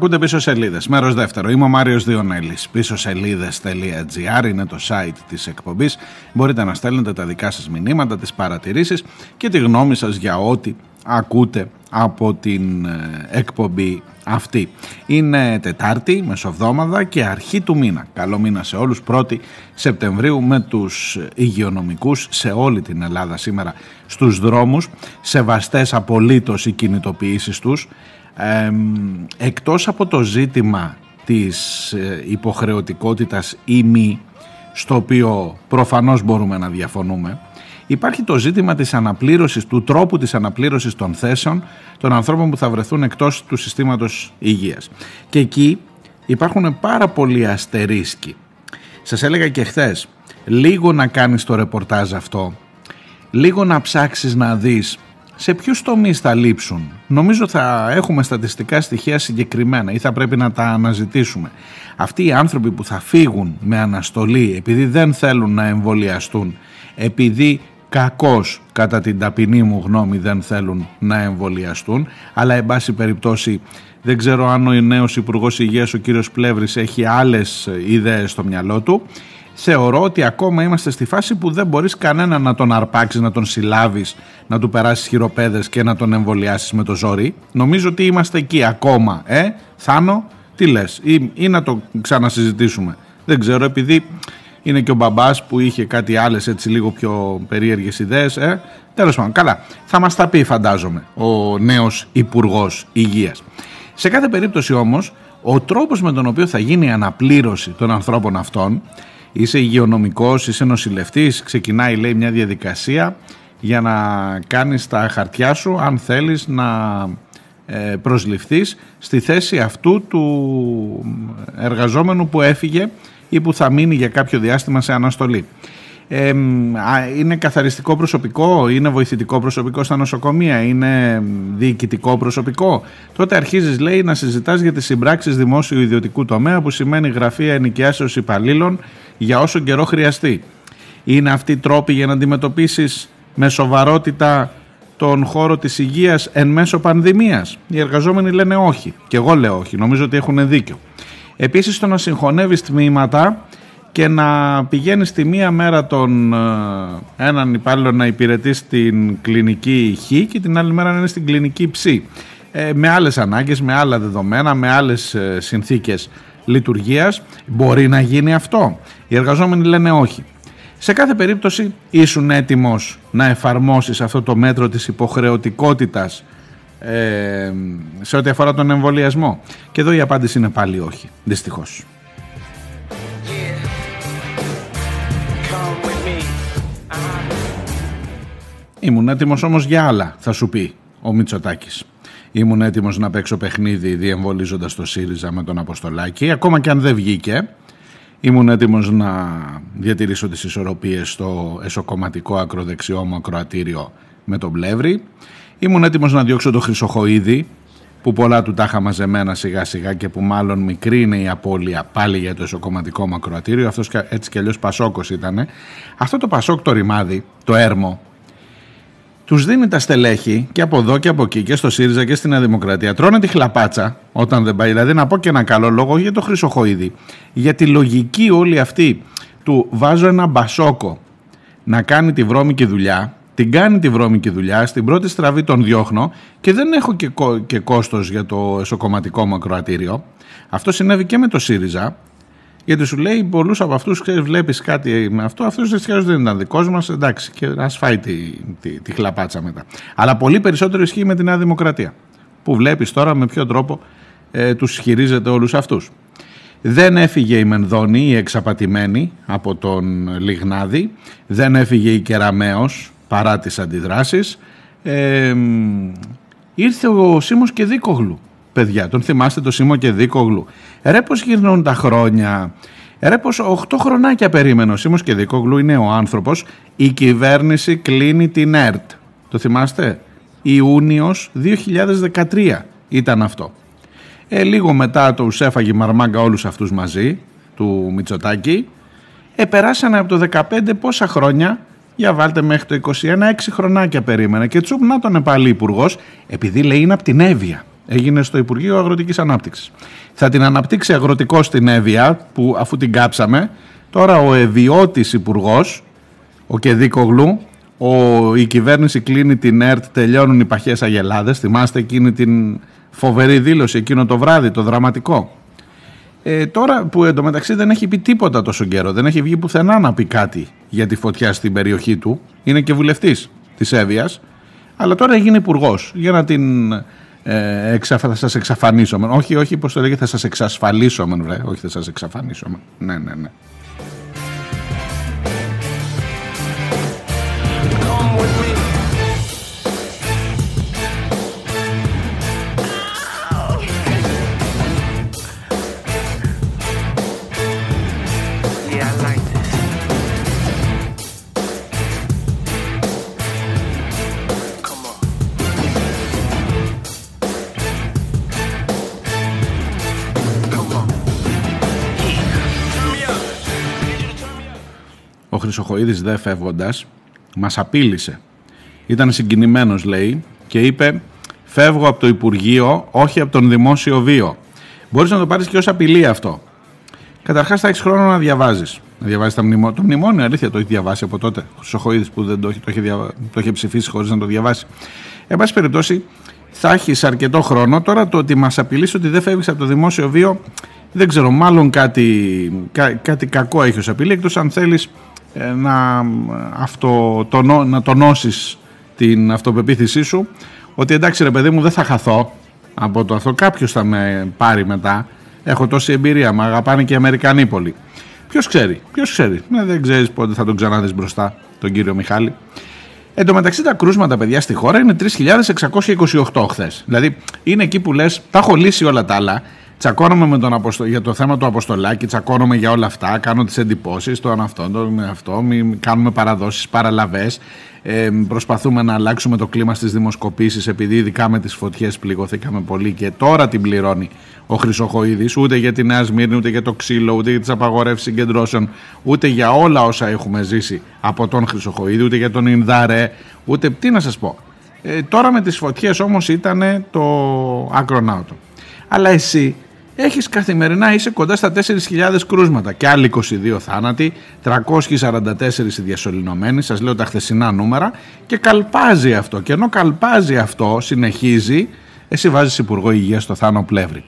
Ακούτε πίσω σελίδες. Μέρος δεύτερο. Είμαι ο Μάριος Διονέλης. Πίσω σελίδε.gr είναι το site της εκπομπής. Μπορείτε να στέλνετε τα δικά σας μηνύματα, τις παρατηρήσεις και τη γνώμη σας για ό,τι ακούτε από την ε, εκπομπή αυτή. Είναι Τετάρτη, Μεσοβδόμαδα και αρχή του μήνα. Καλό μήνα σε όλους. 1η Σεπτεμβρίου με τους υγειονομικούς σε όλη την Ελλάδα σήμερα στους δρόμους. Σεβαστές απολύτως οι κινητοποιήσεις τους. Ε, εκτός από το ζήτημα της ε, υποχρεωτικότητας ή μη, στο οποίο προφανώς μπορούμε να διαφωνούμε, Υπάρχει το ζήτημα της αναπλήρωσης, του τρόπου της αναπλήρωσης των θέσεων των ανθρώπων που θα βρεθούν εκτός του συστήματος υγείας. Και εκεί υπάρχουν πάρα πολλοί αστερίσκοι. Σας έλεγα και χθες, λίγο να κάνεις το ρεπορτάζ αυτό, λίγο να ψάξεις να δεις σε ποιους τομείς θα λείψουν; Νομίζω θα έχουμε στατιστικά στοιχεία συγκεκριμένα ή θα πρέπει να τα αναζητήσουμε. Αυτοί οι άνθρωποι που θα φύγουν με αναστολή επειδή δεν θέλουν να εμβολιαστούν, επειδή κακώς κατά την ταπεινή μου γνώμη δεν θέλουν να εμβολιαστούν αλλά εν πάση περιπτώσει δεν ξέρω αν ο νέος υπουργός Υγείας ο κύριος Πλεύρης έχει άλλες ιδέες στο μυαλό του θεωρώ ότι ακόμα είμαστε στη φάση που δεν μπορείς κανένα να τον αρπάξεις, να τον συλλάβεις, να του περάσεις χειροπέδες και να τον εμβολιάσεις με το ζόρι. Νομίζω ότι είμαστε εκεί ακόμα. Ε, Θάνο, τι λες, ή, ή να το ξανασυζητήσουμε. Δεν ξέρω, επειδή είναι και ο μπαμπάς που είχε κάτι άλλες έτσι λίγο πιο περίεργες ιδέες. Ε. Τέλος πάντων, καλά. Θα μας τα πει, φαντάζομαι, ο νέος Υπουργός Υγείας. Σε κάθε περίπτωση όμως, ο τρόπος με τον οποίο θα γίνει η αναπλήρωση των ανθρώπων αυτών, είσαι υγειονομικός, είσαι νοσηλευτής, ξεκινάει λέει μια διαδικασία για να κάνεις τα χαρτιά σου αν θέλεις να ε, προσληφθείς στη θέση αυτού του εργαζόμενου που έφυγε ή που θα μείνει για κάποιο διάστημα σε αναστολή. Ε, είναι καθαριστικό προσωπικό, είναι βοηθητικό προσωπικό στα νοσοκομεία, είναι διοικητικό προσωπικό. Τότε αρχίζεις λέει να συζητάς για τις συμπράξεις δημόσιου ιδιωτικού τομέα που σημαίνει γραφεία ενοικιάσεως υπαλλήλων για όσο καιρό χρειαστεί. Είναι αυτή η τρόπη για να αντιμετωπίσεις με σοβαρότητα τον χώρο της υγείας εν μέσω πανδημίας. Οι εργαζόμενοι λένε όχι και εγώ λέω όχι, νομίζω ότι έχουν δίκιο. Επίσης το να συγχωνεύεις τμήματα και να πηγαίνει τη μία μέρα τον ε, έναν υπάλληλο να υπηρετεί στην κλινική Χ και την άλλη μέρα να είναι στην κλινική Ψ. Ε, με άλλες ανάγκες, με άλλα δεδομένα, με άλλες ε, συνθήκες λειτουργίας. Μπορεί να γίνει αυτό; Οι εργαζόμενοι λένε όχι. Σε κάθε περίπτωση ήσουν έτοιμος να εφαρμόσεις αυτό το μέτρο της υποχρεωτικότητας ε, σε ό,τι αφορά τον εμβολιασμό; Και εδώ η απάντηση είναι πάλι όχι, δυστυχώς. Ήμουν έτοιμος όμως για άλλα, θα σου πει ο Μητσοτάκης. Ήμουν έτοιμος να παίξω παιχνίδι διεμβολίζοντας το ΣΥΡΙΖΑ με τον Αποστολάκη, ακόμα και αν δεν βγήκε. Ήμουν έτοιμος να διατηρήσω τις ισορροπίες στο εσωκομματικό ακροδεξιό μου ακροατήριο με τον Πλεύρη. Ήμουν έτοιμος να διώξω το Χρυσοχοίδη, που πολλά του τα είχα μαζεμένα σιγά σιγά και που μάλλον μικρή είναι η απώλεια πάλι για το εσωκομματικό μακροατήριο. Αυτός έτσι κι αλλιώς Πασόκος ήταν. Αυτό το Πασόκ το ρημάδι, το έρμο, τους δίνει τα στελέχη και από εδώ και από εκεί και στο ΣΥΡΙΖΑ και στην Δημοκρατία. Τρώνε τη χλαπάτσα όταν δεν πάει. Δηλαδή να πω και ένα καλό λόγο για το Χρυσοχοίδη. Για τη λογική όλη αυτή του βάζω ένα μπασόκο να κάνει τη βρώμικη δουλειά την κάνει τη βρώμικη δουλειά, στην πρώτη στραβή τον διώχνω και δεν έχω και, κό, και κόστος για το εσωκομματικό μου ακροατήριο. Αυτό συνέβη και με το ΣΥΡΙΖΑ, γιατί σου λέει πολλούς από αυτούς βλέπεις κάτι με αυτό. Αυτό δυστυχώ δεν ήταν δικός μας. Εντάξει, και ας φάει τη, τη, τη, χλαπάτσα μετά. Αλλά πολύ περισσότερο ισχύει με τη Νέα Δημοκρατία. Που βλέπεις τώρα με ποιο τρόπο ε, τους χειρίζεται όλους αυτούς. Δεν έφυγε η Μενδώνη, η εξαπατημένη από τον Λιγνάδη. Δεν έφυγε η Κεραμέως παρά τις αντιδράσεις ε, ήρθε ο Σίμος και Δίκογλου παιδιά. Τον θυμάστε το Σίμο και Δίκογλου ρε πως γυρνούν τα χρόνια; Ρε πως 8 χρονάκια περίμενε ο Σίμος και Δίκογλου είναι ο άνθρωπος. Η κυβέρνηση κλείνει την ΕΡΤ. Το θυμάστε; Ιούνιος 2013 ήταν αυτό. Ε, λίγο μετά το ουσέφαγε μαρμάγκα όλους αυτούς μαζί του Μητσοτάκη. Ε, περάσανε από το 15 πόσα χρόνια για βάλτε μέχρι το 21, 6 χρονάκια περίμενα. Και τσουπ να τον πάλι υπουργός, επειδή λέει είναι από την Εύβοια. Έγινε στο Υπουργείο Αγροτικής Ανάπτυξης. Θα την αναπτύξει αγροτικό στην Εύβοια, που αφού την κάψαμε, τώρα ο Εβιώτης υπουργός, ο Κεδίκογλου, ο, η κυβέρνηση κλείνει την ΕΡΤ, τελειώνουν οι παχές αγελάδες. Θυμάστε εκείνη την φοβερή δήλωση εκείνο το βράδυ, το δραματικό. Ε, τώρα που εντωμεταξύ δεν έχει πει τίποτα τόσο καιρό, δεν έχει βγει πουθενά να πει κάτι για τη φωτιά στην περιοχή του, είναι και βουλευτής της Εύβοιας, αλλά τώρα έγινε υπουργός για να την ε, εξαφ, θα σας εξαφανίσω. Όχι, όχι, πώς το λέγεται, θα σας εξασφαλίσω, βρε. όχι θα σας εξαφανίσω. Ναι, ναι, ναι. Ο Χρυσοχοίδης δε φεύγοντας μας απείλησε. Ήταν συγκινημένος λέει και είπε φεύγω από το Υπουργείο όχι από τον Δημόσιο Βίο. Μπορείς να το πάρεις και ως απειλή αυτό. Καταρχάς θα έχεις χρόνο να διαβάζεις. Να διαβάζεις τα μνημόνια. Το μνημόνιο αλήθεια το έχει διαβάσει από τότε. Ο Χρυσοχοίδης που δεν το έχει, το έχει, δια... το έχει ψηφίσει χωρίς να το διαβάσει. Εν πάση περιπτώσει θα έχεις αρκετό χρόνο. Τώρα το ότι μας απειλήσει ότι δεν φεύγεις από το Δημόσιο Βίο δεν ξέρω, μάλλον κάτι, κάτι κακό έχεις ως απειλή, εκτός αν θέλεις ε, να, αυτό, τονώ, να τονώσεις την αυτοπεποίθησή σου ότι εντάξει ρε παιδί μου δεν θα χαθώ από το αυτό, κάποιος θα με πάρει μετά. Έχω τόση εμπειρία, με αγαπάνε και οι Αμερικανοί πολύ. Ποιος ξέρει, ποιος ξέρει. Ε, δεν ξέρεις πότε θα τον ξαναδείς μπροστά τον κύριο Μιχάλη. Εν τω μεταξύ τα κρούσματα παιδιά στη χώρα είναι 3.628 χθες. Δηλαδή είναι εκεί που λες τα έχω λύσει όλα τα άλλα Τσακώνομαι με τον Αποστο... για το θέμα του Αποστολάκη, τσακώνομαι για όλα αυτά, κάνω τις εντυπώσεις, το αυτό, το με αυτό, μη κάνουμε παραδόσεις, παραλαβές, ε, προσπαθούμε να αλλάξουμε το κλίμα στις δημοσκοπήσεις επειδή ειδικά με τις φωτιές πληγωθήκαμε πολύ και τώρα την πληρώνει ο Χρυσοχοίδης ούτε για τη Νέα Σμύρνη, ούτε για το ξύλο, ούτε για τις απαγορεύσεις συγκεντρώσεων, ούτε για όλα όσα έχουμε ζήσει από τον Χρυσοχοίδη, ούτε για τον Ινδάρε, ούτε τι να σας πω. Ε, τώρα με τις φωτιές όμως ήταν το άκρονάωτο. Αλλά εσύ έχεις καθημερινά είσαι κοντά στα 4.000 κρούσματα. Και άλλοι 22 θάνατοι, 344 διασωληνωμένοι, σας λέω τα χθεσινά νούμερα. Και καλπάζει αυτό. Και ενώ καλπάζει αυτό συνεχίζει, εσύ βάζεις Υπουργό Υγείας στο Θάνο Πλεύρη.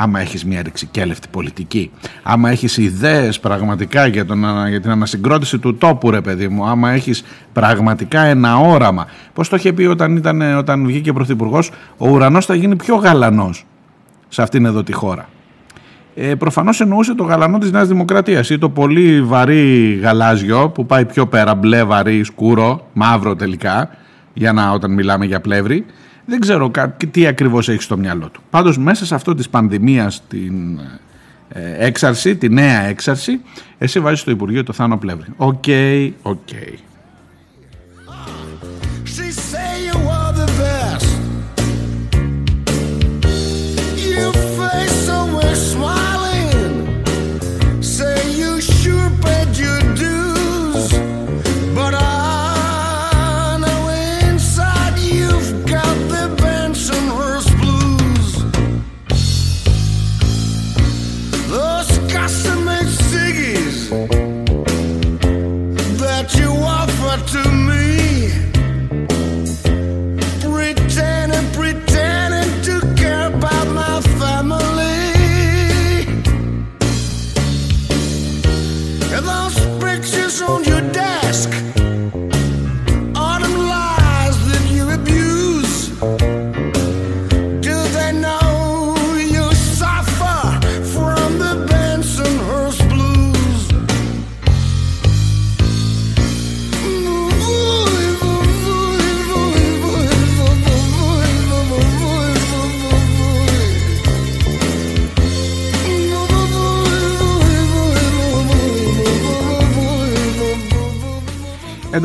Άμα έχεις μια ρηξικέλευτη πολιτική, άμα έχεις ιδέες πραγματικά για, τον, για την ανασυγκρότηση του τόπου ρε παιδί μου, άμα έχεις πραγματικά ένα όραμα. Πώς το είχε πει όταν, ήταν, όταν βγήκε πρωθυπουργός, ο ουρανός θα γίνει πιο γαλανός σε αυτήν εδώ τη χώρα. Ε, Προφανώς εννοούσε το γαλανό της Νέας Δημοκρατίας ή το πολύ βαρύ γαλάζιο που πάει πιο πέρα, μπλε, βαρύ, σκούρο, μαύρο τελικά, για να όταν μιλάμε για πλεύρη. Δεν ξέρω τι ακριβώς έχει στο μυαλό του. Πάντως μέσα σε αυτό της πανδημίας την ε, έξαρση, τη νέα έξαρση, εσύ βάζεις στο Υπουργείο το Θάνο Πλεύρη. Οκ, okay, οκ. Okay. Εν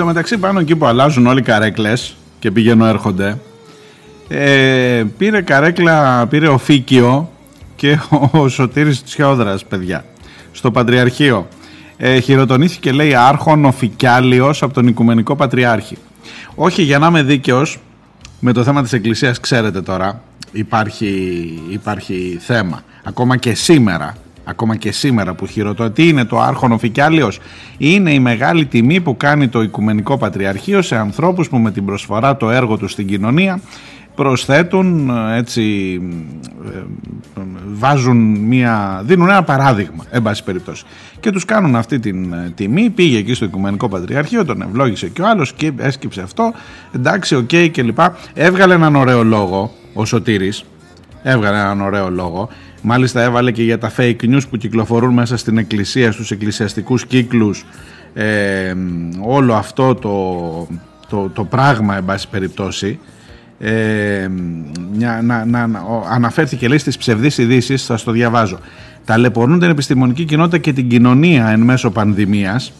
τω μεταξύ πάνω εκεί που αλλάζουν όλοι οι καρέκλες και πηγαίνουν έρχονται ε, πήρε καρέκλα, πήρε ο Φίκιο και ο Σωτήρης Τσιόδρας παιδιά στο Πατριαρχείο ε, χειροτονήθηκε λέει άρχον ο από τον Οικουμενικό Πατριάρχη όχι για να είμαι δίκαιος με το θέμα της Εκκλησίας ξέρετε τώρα υπάρχει, υπάρχει θέμα. Ακόμα και σήμερα, ακόμα και σήμερα που χειροτώ, τι είναι το άρχον φικιάλιος είναι η μεγάλη τιμή που κάνει το Οικουμενικό Πατριαρχείο σε ανθρώπους που με την προσφορά το έργο τους στην κοινωνία προσθέτουν έτσι ε, βάζουν μια δίνουν ένα παράδειγμα εν πάση περιπτώσει. Και τους κάνουν αυτή την ε, τιμή. Πήγε εκεί στο Οικουμενικό Πατριαρχείο τον ευλόγησε και ο άλλος και έσκυψε αυτό. Εντάξει οκ okay, και λοιπά. Έβγαλε έναν ωραίο λόγο ο Σωτήρης. Έβγαλε έναν ωραίο λόγο μάλιστα έβαλε και για τα fake news που κυκλοφορούν μέσα στην εκκλησία στους εκκλησιαστικούς κύκλους ε, όλο αυτό το, το, το πράγμα εν πάση περιπτώσει. Ε, να, να, να, αναφέρθηκε λέει στις ψευδείς ειδήσεις, θα το διαβάζω. Ταλαιπωρούν την επιστημονική κοινότητα και την κοινωνία εν μέσω πανδημίας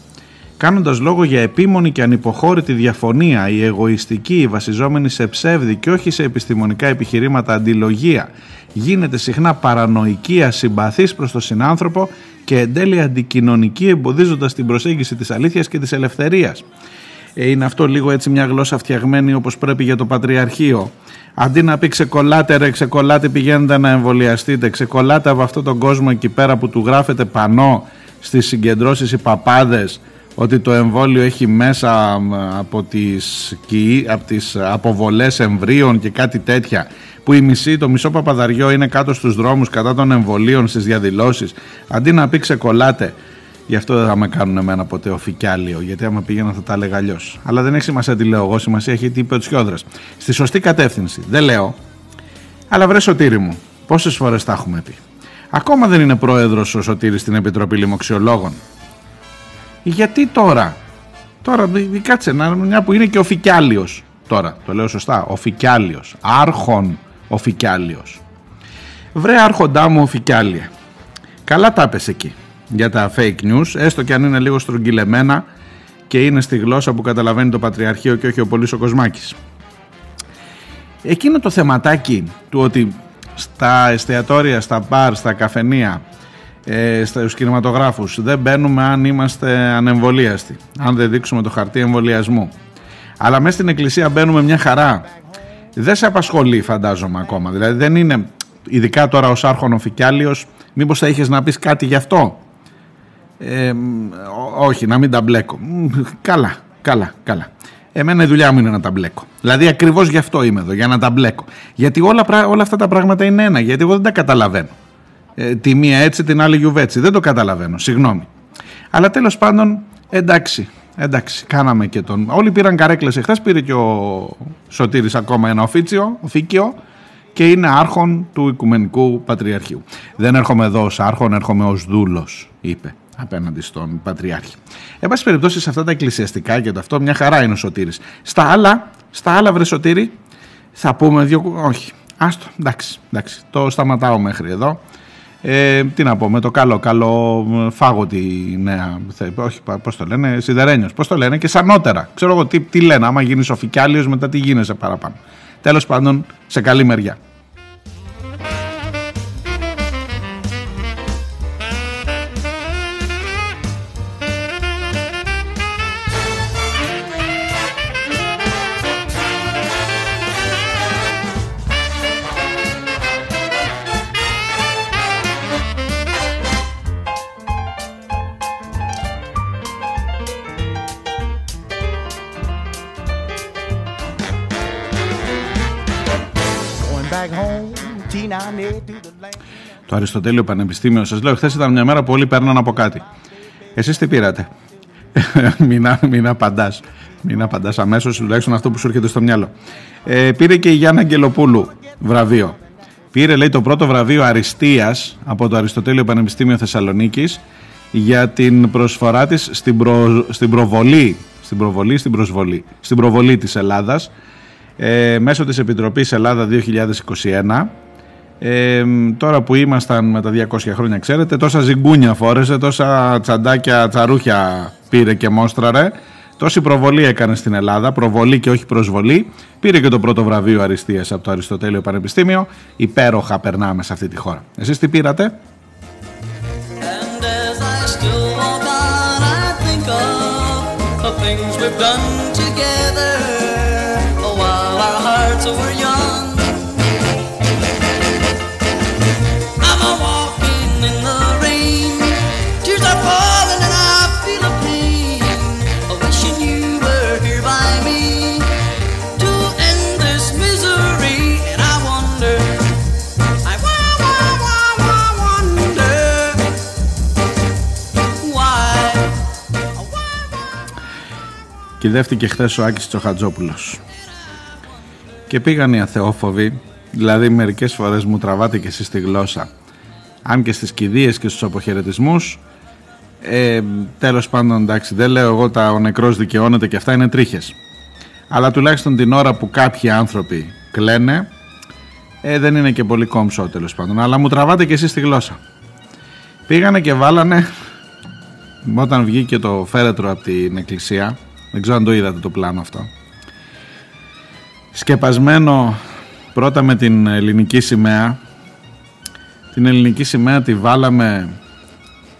κάνοντας λόγο για επίμονη και ανυποχώρητη διαφωνία, η εγωιστική, η βασιζόμενη σε ψεύδι και όχι σε επιστημονικά επιχειρήματα αντιλογία, γίνεται συχνά παρανοϊκή, ασυμπαθής προς τον συνάνθρωπο και εν τέλει αντικοινωνική εμποδίζοντας την προσέγγιση της αλήθειας και της ελευθερίας. Ε, είναι αυτό λίγο έτσι μια γλώσσα φτιαγμένη όπως πρέπει για το Πατριαρχείο. Αντί να πει ξεκολλάτε ρε, ξεκολλάτε πηγαίνετε να εμβολιαστείτε, ξεκολλάτε από αυτόν τον κόσμο εκεί πέρα που του γράφετε πανό στις συγκεντρώσεις οι παπάδες ότι το εμβόλιο έχει μέσα από τις, από τις αποβολές εμβρίων και κάτι τέτοια που η μισή, το μισό παπαδαριό είναι κάτω στους δρόμους κατά των εμβολίων στις διαδηλώσεις αντί να πει ξεκολλάτε Γι' αυτό δεν θα με κάνουν εμένα ποτέ οφικιάλιο, γιατί άμα πήγαινα θα τα έλεγα αλλιώς. Αλλά δεν έχει σημασία τι λέω εγώ, σημασία έχει τι είπε ο Τσιόδρας. Στη σωστή κατεύθυνση. Δεν λέω. Αλλά βρε σωτήρι μου, πόσες φορές τα έχουμε πει. Ακόμα δεν είναι πρόεδρος ο Σωτήρης στην Επιτροπή Λοιμοξιολόγων. Γιατί τώρα, τώρα κάτσε να μια που είναι και ο Τώρα, το λέω σωστά, ο Φικιάλιος, άρχον ο Βρε άρχοντά μου ο Καλά τα εκεί για τα fake news, έστω και αν είναι λίγο στρογγυλεμένα και είναι στη γλώσσα που καταλαβαίνει το Πατριαρχείο και όχι ο Πολύς ο Κοσμάκης. Εκείνο το θεματάκι του ότι στα εστιατόρια, στα μπαρ, στα καφενεία, ε, στους κινηματογράφους δεν μπαίνουμε αν είμαστε ανεμβολίαστοι, αν δεν δείξουμε το χαρτί εμβολιασμού. Αλλά μέσα στην εκκλησία μπαίνουμε μια χαρά. Δεν σε απασχολεί φαντάζομαι ακόμα. Δηλαδή δεν είναι, ειδικά τώρα ως άρχον Φικιάλιος, μήπως θα είχες να πεις κάτι γι' αυτό; Ε, όχι, να μην τα μπλέκω. Καλά, καλά, καλά. Εμένα η δουλειά μου είναι να τα μπλέκω. Δηλαδή ακριβώς γι' αυτό είμαι εδώ, για να τα μπλέκω. Γιατί όλα, όλα αυτά τα πράγματα είναι ένα, γιατί εγώ δεν τα καταλαβαίνω. Ε, τη μία έτσι, την άλλη γιουβέτσι. Δεν το καταλαβαίνω, συγγνώμη. Αλλά τέλος πάντων, εντάξει, εντάξει, κάναμε και τον. Όλοι πήραν καρέκλες εχθές, πήρε και ο Σωτήρης ακόμα ένα οφίτσιο, οφίκιο και είναι άρχον του Οικουμενικού Πατριαρχείου. Δεν έρχομαι εδώ ως άρχον, έρχομαι ως δούλος, είπε απέναντι στον Πατριάρχη. Εν πάση περιπτώσει σε αυτά τα εκκλησιαστικά και το αυτό μια χαρά είναι ο Σωτήρης. Στα άλλα, στα άλλα βρε Σωτήρη, θα πούμε δύο... Όχι, άστο, εντάξει, εντάξει, το σταματάω μέχρι εδώ. Ε, τι να πω, με το καλό, καλό φάγω τη νέα, όχι πώς το λένε, σιδερένιος, πώς το λένε και σανότερα. Ξέρω εγώ τι, τι λένε, άμα γίνεις οφικιάλιος μετά τι γίνεσαι παραπάνω. Τέλος πάντων, σε καλή μεριά. Αριστοτέλειο Πανεπιστήμιο, σας λέω, χθες ήταν μια μέρα που όλοι παίρναν από κάτι. Εσείς τι πήρατε; μην, μην απαντάς. Μην απαντάς αμέσως, τουλάχιστον αυτό που σου έρχεται στο μυαλό. Ε, πήρε και η Γιάννα Αγγελοπούλου βραβείο. Πήρε, λέει, το πρώτο βραβείο αριστείας από το Αριστοτέλειο Πανεπιστήμιο Θεσσαλονίκης για την προσφορά της στην, στην προβολή, στην προβολή, στην προσβολή, στην προβολή της Ελλάδας ε, μέσω της Επιτροπής Ελλάδα 2021 ε, τώρα που ήμασταν με τα 200 χρόνια ξέρετε τόσα ζυγκούνια φόρεσε τόσα τσαντάκια τσαρούχια πήρε και μόστραρε. Τόση προβολή έκανε στην Ελλάδα προβολή και όχι προσβολή. Πήρε και το πρώτο βραβείο αριστείας από το Αριστοτέλειο Πανεπιστήμιο. Υπέροχα περνάμε σε αυτή τη χώρα. Εσείς τι πήρατε; Κυδεύτηκε χθες ο Άκης Τσοχατζόπουλος. Και πήγαν οι αθεόφοβοι, δηλαδή μερικές φορές μου τραβάτε και εσείς τη γλώσσα, αν και στις κηδείες και στους αποχαιρετισμούς. Ε, τέλος πάντων εντάξει δεν λέω εγώ τα ο νεκρός δικαιώνεται και αυτά είναι τρίχες αλλά τουλάχιστον την ώρα που κάποιοι άνθρωποι κλαίνε ε, δεν είναι και πολύ κόμψο τέλος πάντων αλλά μου τραβάτε και εσείς τη γλώσσα πήγανε και βάλανε όταν βγήκε το φέρετρο από την εκκλησία δεν ξέρω αν το είδατε το πλάνο αυτό σκεπασμένο πρώτα με την ελληνική σημαία την ελληνική σημαία τη βάλαμε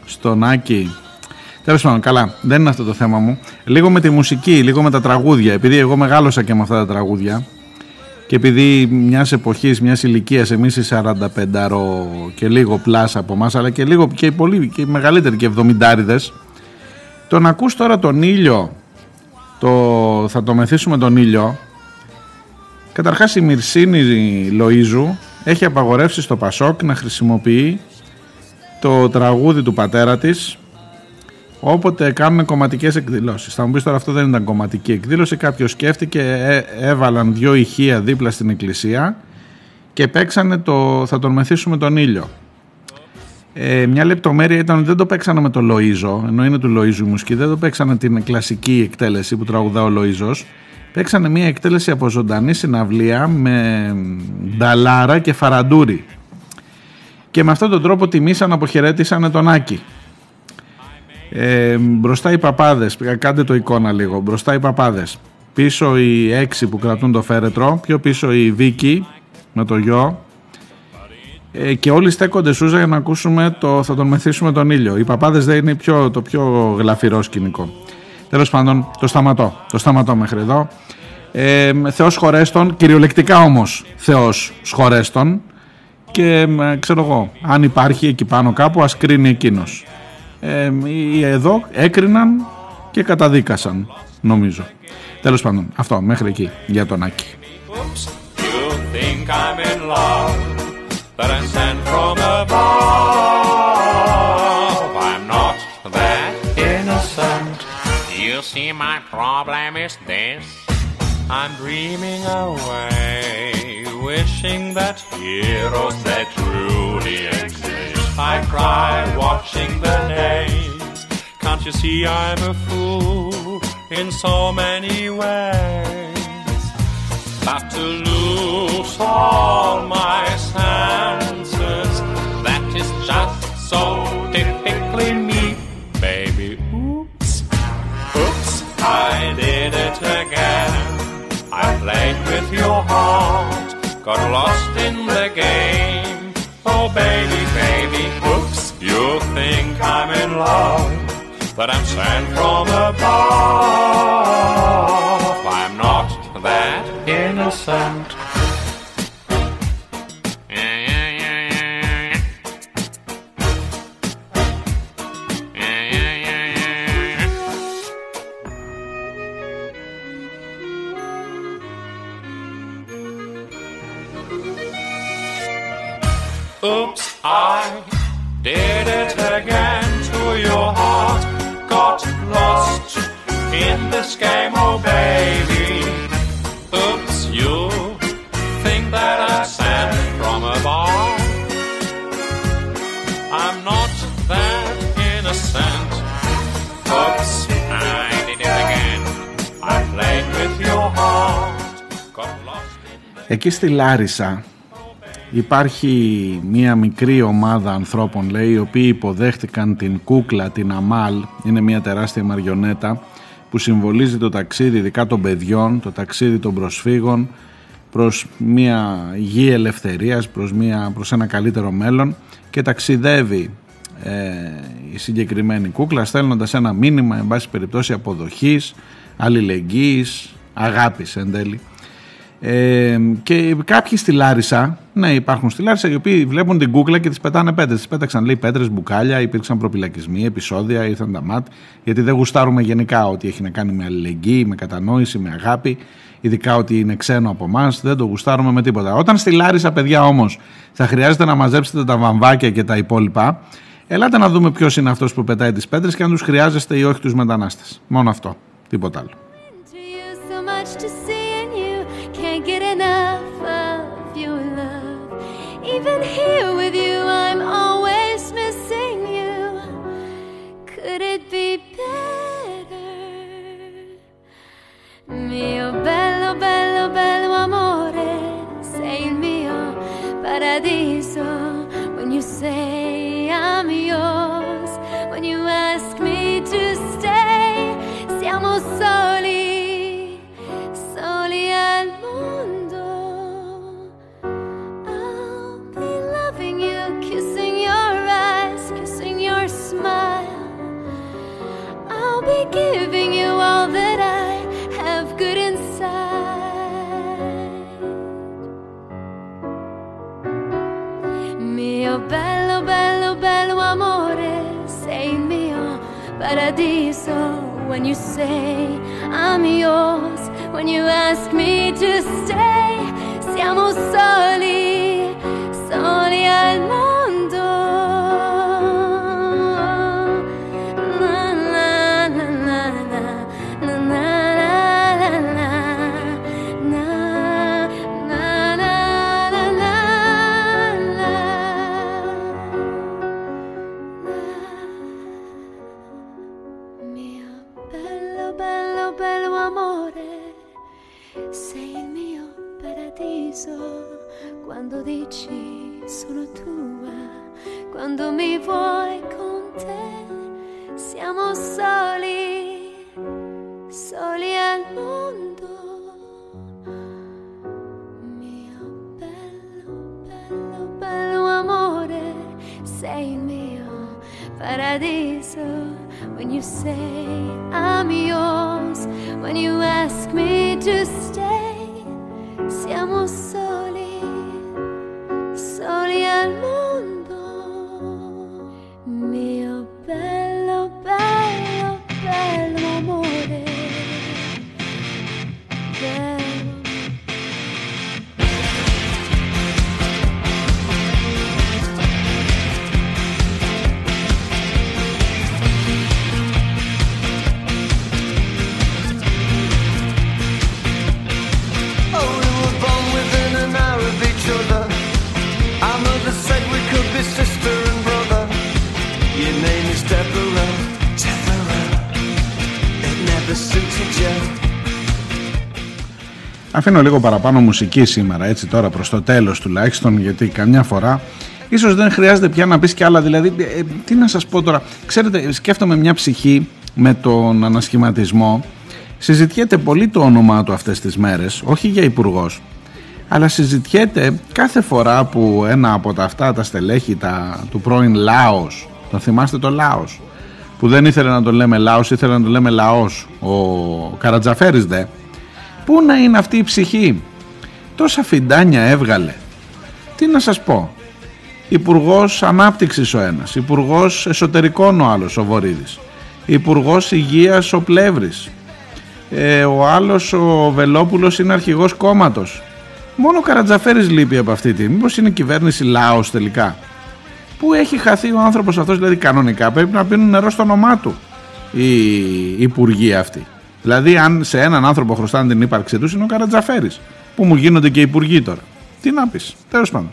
στον Άκη Τέλος πάντων, καλά, δεν είναι αυτό το θέμα μου. Λίγο με τη μουσική, λίγο με τα τραγούδια. Επειδή εγώ μεγάλωσα και με αυτά τα τραγούδια και επειδή μιας εποχής, μιας ηλικίας, εμείς οι 45 και λίγο πλάσα από εμάς, αλλά και λίγο και πολύ και μεγαλύτεροι και 70 τον ακούς τώρα τον ήλιο, το, θα το μεθύσουμε τον ήλιο. Καταρχάς η Μυρσίνη Λοΐζου έχει απαγορεύσει στο Πασόκ να χρησιμοποιεί το τραγούδι του πατέρα της όποτε κάνουν κομματικές εκδηλώσεις. Θα μου πεις τώρα αυτό δεν ήταν κομματική εκδήλωση. Κάποιος σκέφτηκε, ε, έβαλαν δύο ηχεία δίπλα στην εκκλησία και παίξανε το Θα τον μεθύσουμε τον ήλιο. Ε, μια λεπτομέρεια ήταν ότι δεν το παίξανε με το Λοίζο, ενώ είναι του Λοίζου η μουσική, δεν το παίξανε την κλασική εκτέλεση που τραγουδά ο Λοίζο. Παίξανε μια εκτέλεση από ζωντανή συναυλία με νταλάρα και φαραντούρι. Και με αυτόν τον τρόπο τιμήσαν, αποχαιρέτησαν τον Άκη. Ε, μπροστά οι παπάδες, κάντε το εικόνα λίγο, μπροστά οι παπάδες. Πίσω οι έξι που κρατούν το φέρετρο, πιο πίσω η Βίκη με το γιο. Ε, και όλοι στέκονται σούζα για να ακούσουμε το θα τον μεθύσουμε τον ήλιο. Οι παπάδες δεν είναι πιο, το πιο γλαφυρό σκηνικό. Τέλος πάντων, το σταματώ. Το σταματώ μέχρι εδώ. Ε, Θεός χωρέστον, κυριολεκτικά όμως Θεός σχορέστον και ε, ξέρω εγώ, αν υπάρχει εκεί πάνω κάπου ας κρίνει εκείνος ε, οι εδώ έκριναν και καταδίκασαν νομίζω. Τέλος πάντων, αυτό μέχρι εκεί για τον Άκη. You see my problem is this I'm dreaming away Wishing that heroes that truly exist I cry watching the days. Can't you see I'm a fool in so many ways? But to lose all my senses, that is just so typically me, baby. Oops, oops, I did it again. I played with your heart, got lost in the game. Oh, baby, baby, oops, you think I'm in love, but I'm sent from above. I'm not that innocent. This game, oh baby. Oops, you think that I sent from above. I'm not that innocent. Oops, I did it again. I played with your heart. Got lost. Εκεί στη Λάρισα Υπάρχει μία μικρή ομάδα ανθρώπων, λέει, οι οποίοι υποδέχτηκαν την κούκλα, την Αμάλ, είναι μία τεράστια μαριονέτα που συμβολίζει το ταξίδι ειδικά των παιδιών, το ταξίδι των προσφύγων προς μία γη ελευθερίας, προς, μία, προς ένα καλύτερο μέλλον και ταξιδεύει ε, η συγκεκριμένη κούκλα στέλνοντας ένα μήνυμα, εν πάση περιπτώσει, αποδοχής, αλληλεγγύης, αγάπης εν τέλει ε, και κάποιοι στη Λάρισα, ναι, υπάρχουν στη Λάρισα, οι οποίοι βλέπουν την κούκλα και τις πετάνε πέτρες. Τις πέταξαν, λέει, πέτρες, μπουκάλια, υπήρξαν προπυλακισμοί, επεισόδια, ήρθαν τα ματ. Γιατί δεν γουστάρουμε γενικά ότι έχει να κάνει με αλληλεγγύη, με κατανόηση, με αγάπη. Ειδικά ότι είναι ξένο από εμάς, δεν το γουστάρουμε με τίποτα. Όταν στη Λάρισα, παιδιά όμως, θα χρειάζεται να μαζέψετε τα βαμβάκια και τα υπόλοιπα, ελάτε να δούμε ποιος είναι αυτός που πετάει τις πέτρες και αν τους χρειάζεστε ή όχι τους μετανάστες. Μόνο αυτό. Τίποτα άλλο. Even here with you, I'm always missing you. Could it be better? Mio bello, bello, bello amore, sei il mio paradiso. Paradiso. When you say I'm yours, when you ask me to stay, Αφήνω λίγο παραπάνω μουσική σήμερα, έτσι τώρα προς το τέλος τουλάχιστον, γιατί καμιά φορά ίσως δεν χρειάζεται πια να πεις κι άλλα. Δηλαδή, ε, τι να σας πω τώρα, ξέρετε, σκέφτομαι μια ψυχή με τον ανασχηματισμό. Συζητιέται πολύ το όνομά του αυτές τις μέρες, όχι για υπουργός, αλλά συζητιέται κάθε φορά που ένα από τα αυτά τα στελέχη τα, του πρώην Λάος, τον θυμάστε το Λάος, που δεν ήθελε να τον λέμε Λάος, ήθελε να τον λέμε Λαός, ο Καρατζαφέρης δε, Πού να είναι αυτή η ψυχή; Τόσα φιντάνια έβγαλε. Τι να σας πω; Υπουργός Ανάπτυξης ο ένας. Υπουργός Εσωτερικών ο άλλος ο Βορύδης. Υπουργός Υγείας ο Πλεύρης. Ε, ο άλλος ο Βελόπουλος είναι αρχηγός κόμματος. Μόνο ο Καρατζαφέρης λείπει από αυτή τη. Μήπως είναι κυβέρνηση λαός τελικά; Πού έχει χαθεί ο άνθρωπος αυτός δηλαδή κανονικά. Πρέπει να πίνουν νερό στο όνομά του οι υπουργοί αυτοί. Δηλαδή, αν σε έναν άνθρωπο χρωστάνε την ύπαρξή τους, είναι ο Καρατζαφέρης. Που μου γίνονται και υπουργοί τώρα. Τι να πεις. Τέλος πάντων.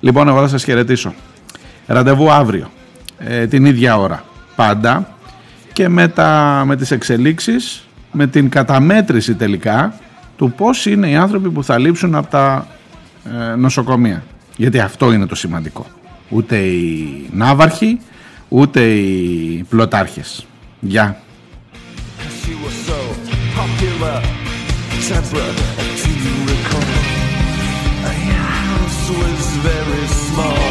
Λοιπόν, εγώ θα σας χαιρετήσω. Ραντεβού αύριο. Ε, την ίδια ώρα. Πάντα. Και με, τα, με τις εξελίξεις, με την καταμέτρηση τελικά του πώς είναι οι άνθρωποι που θα λείψουν από τα ε, νοσοκομεία. Γιατί αυτό είναι το σημαντικό. Ούτε οι ναύαρχοι, ούτε οι πλωτάρχες. Γεια. She was so popular. Deborah, do you recall? Your house was very small,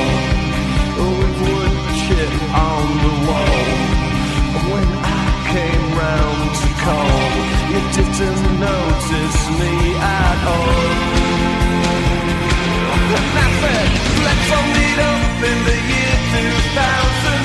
with wood chip on the wall. When I came round to call, you didn't notice me at all. Said, let's all meet up in the year 2000.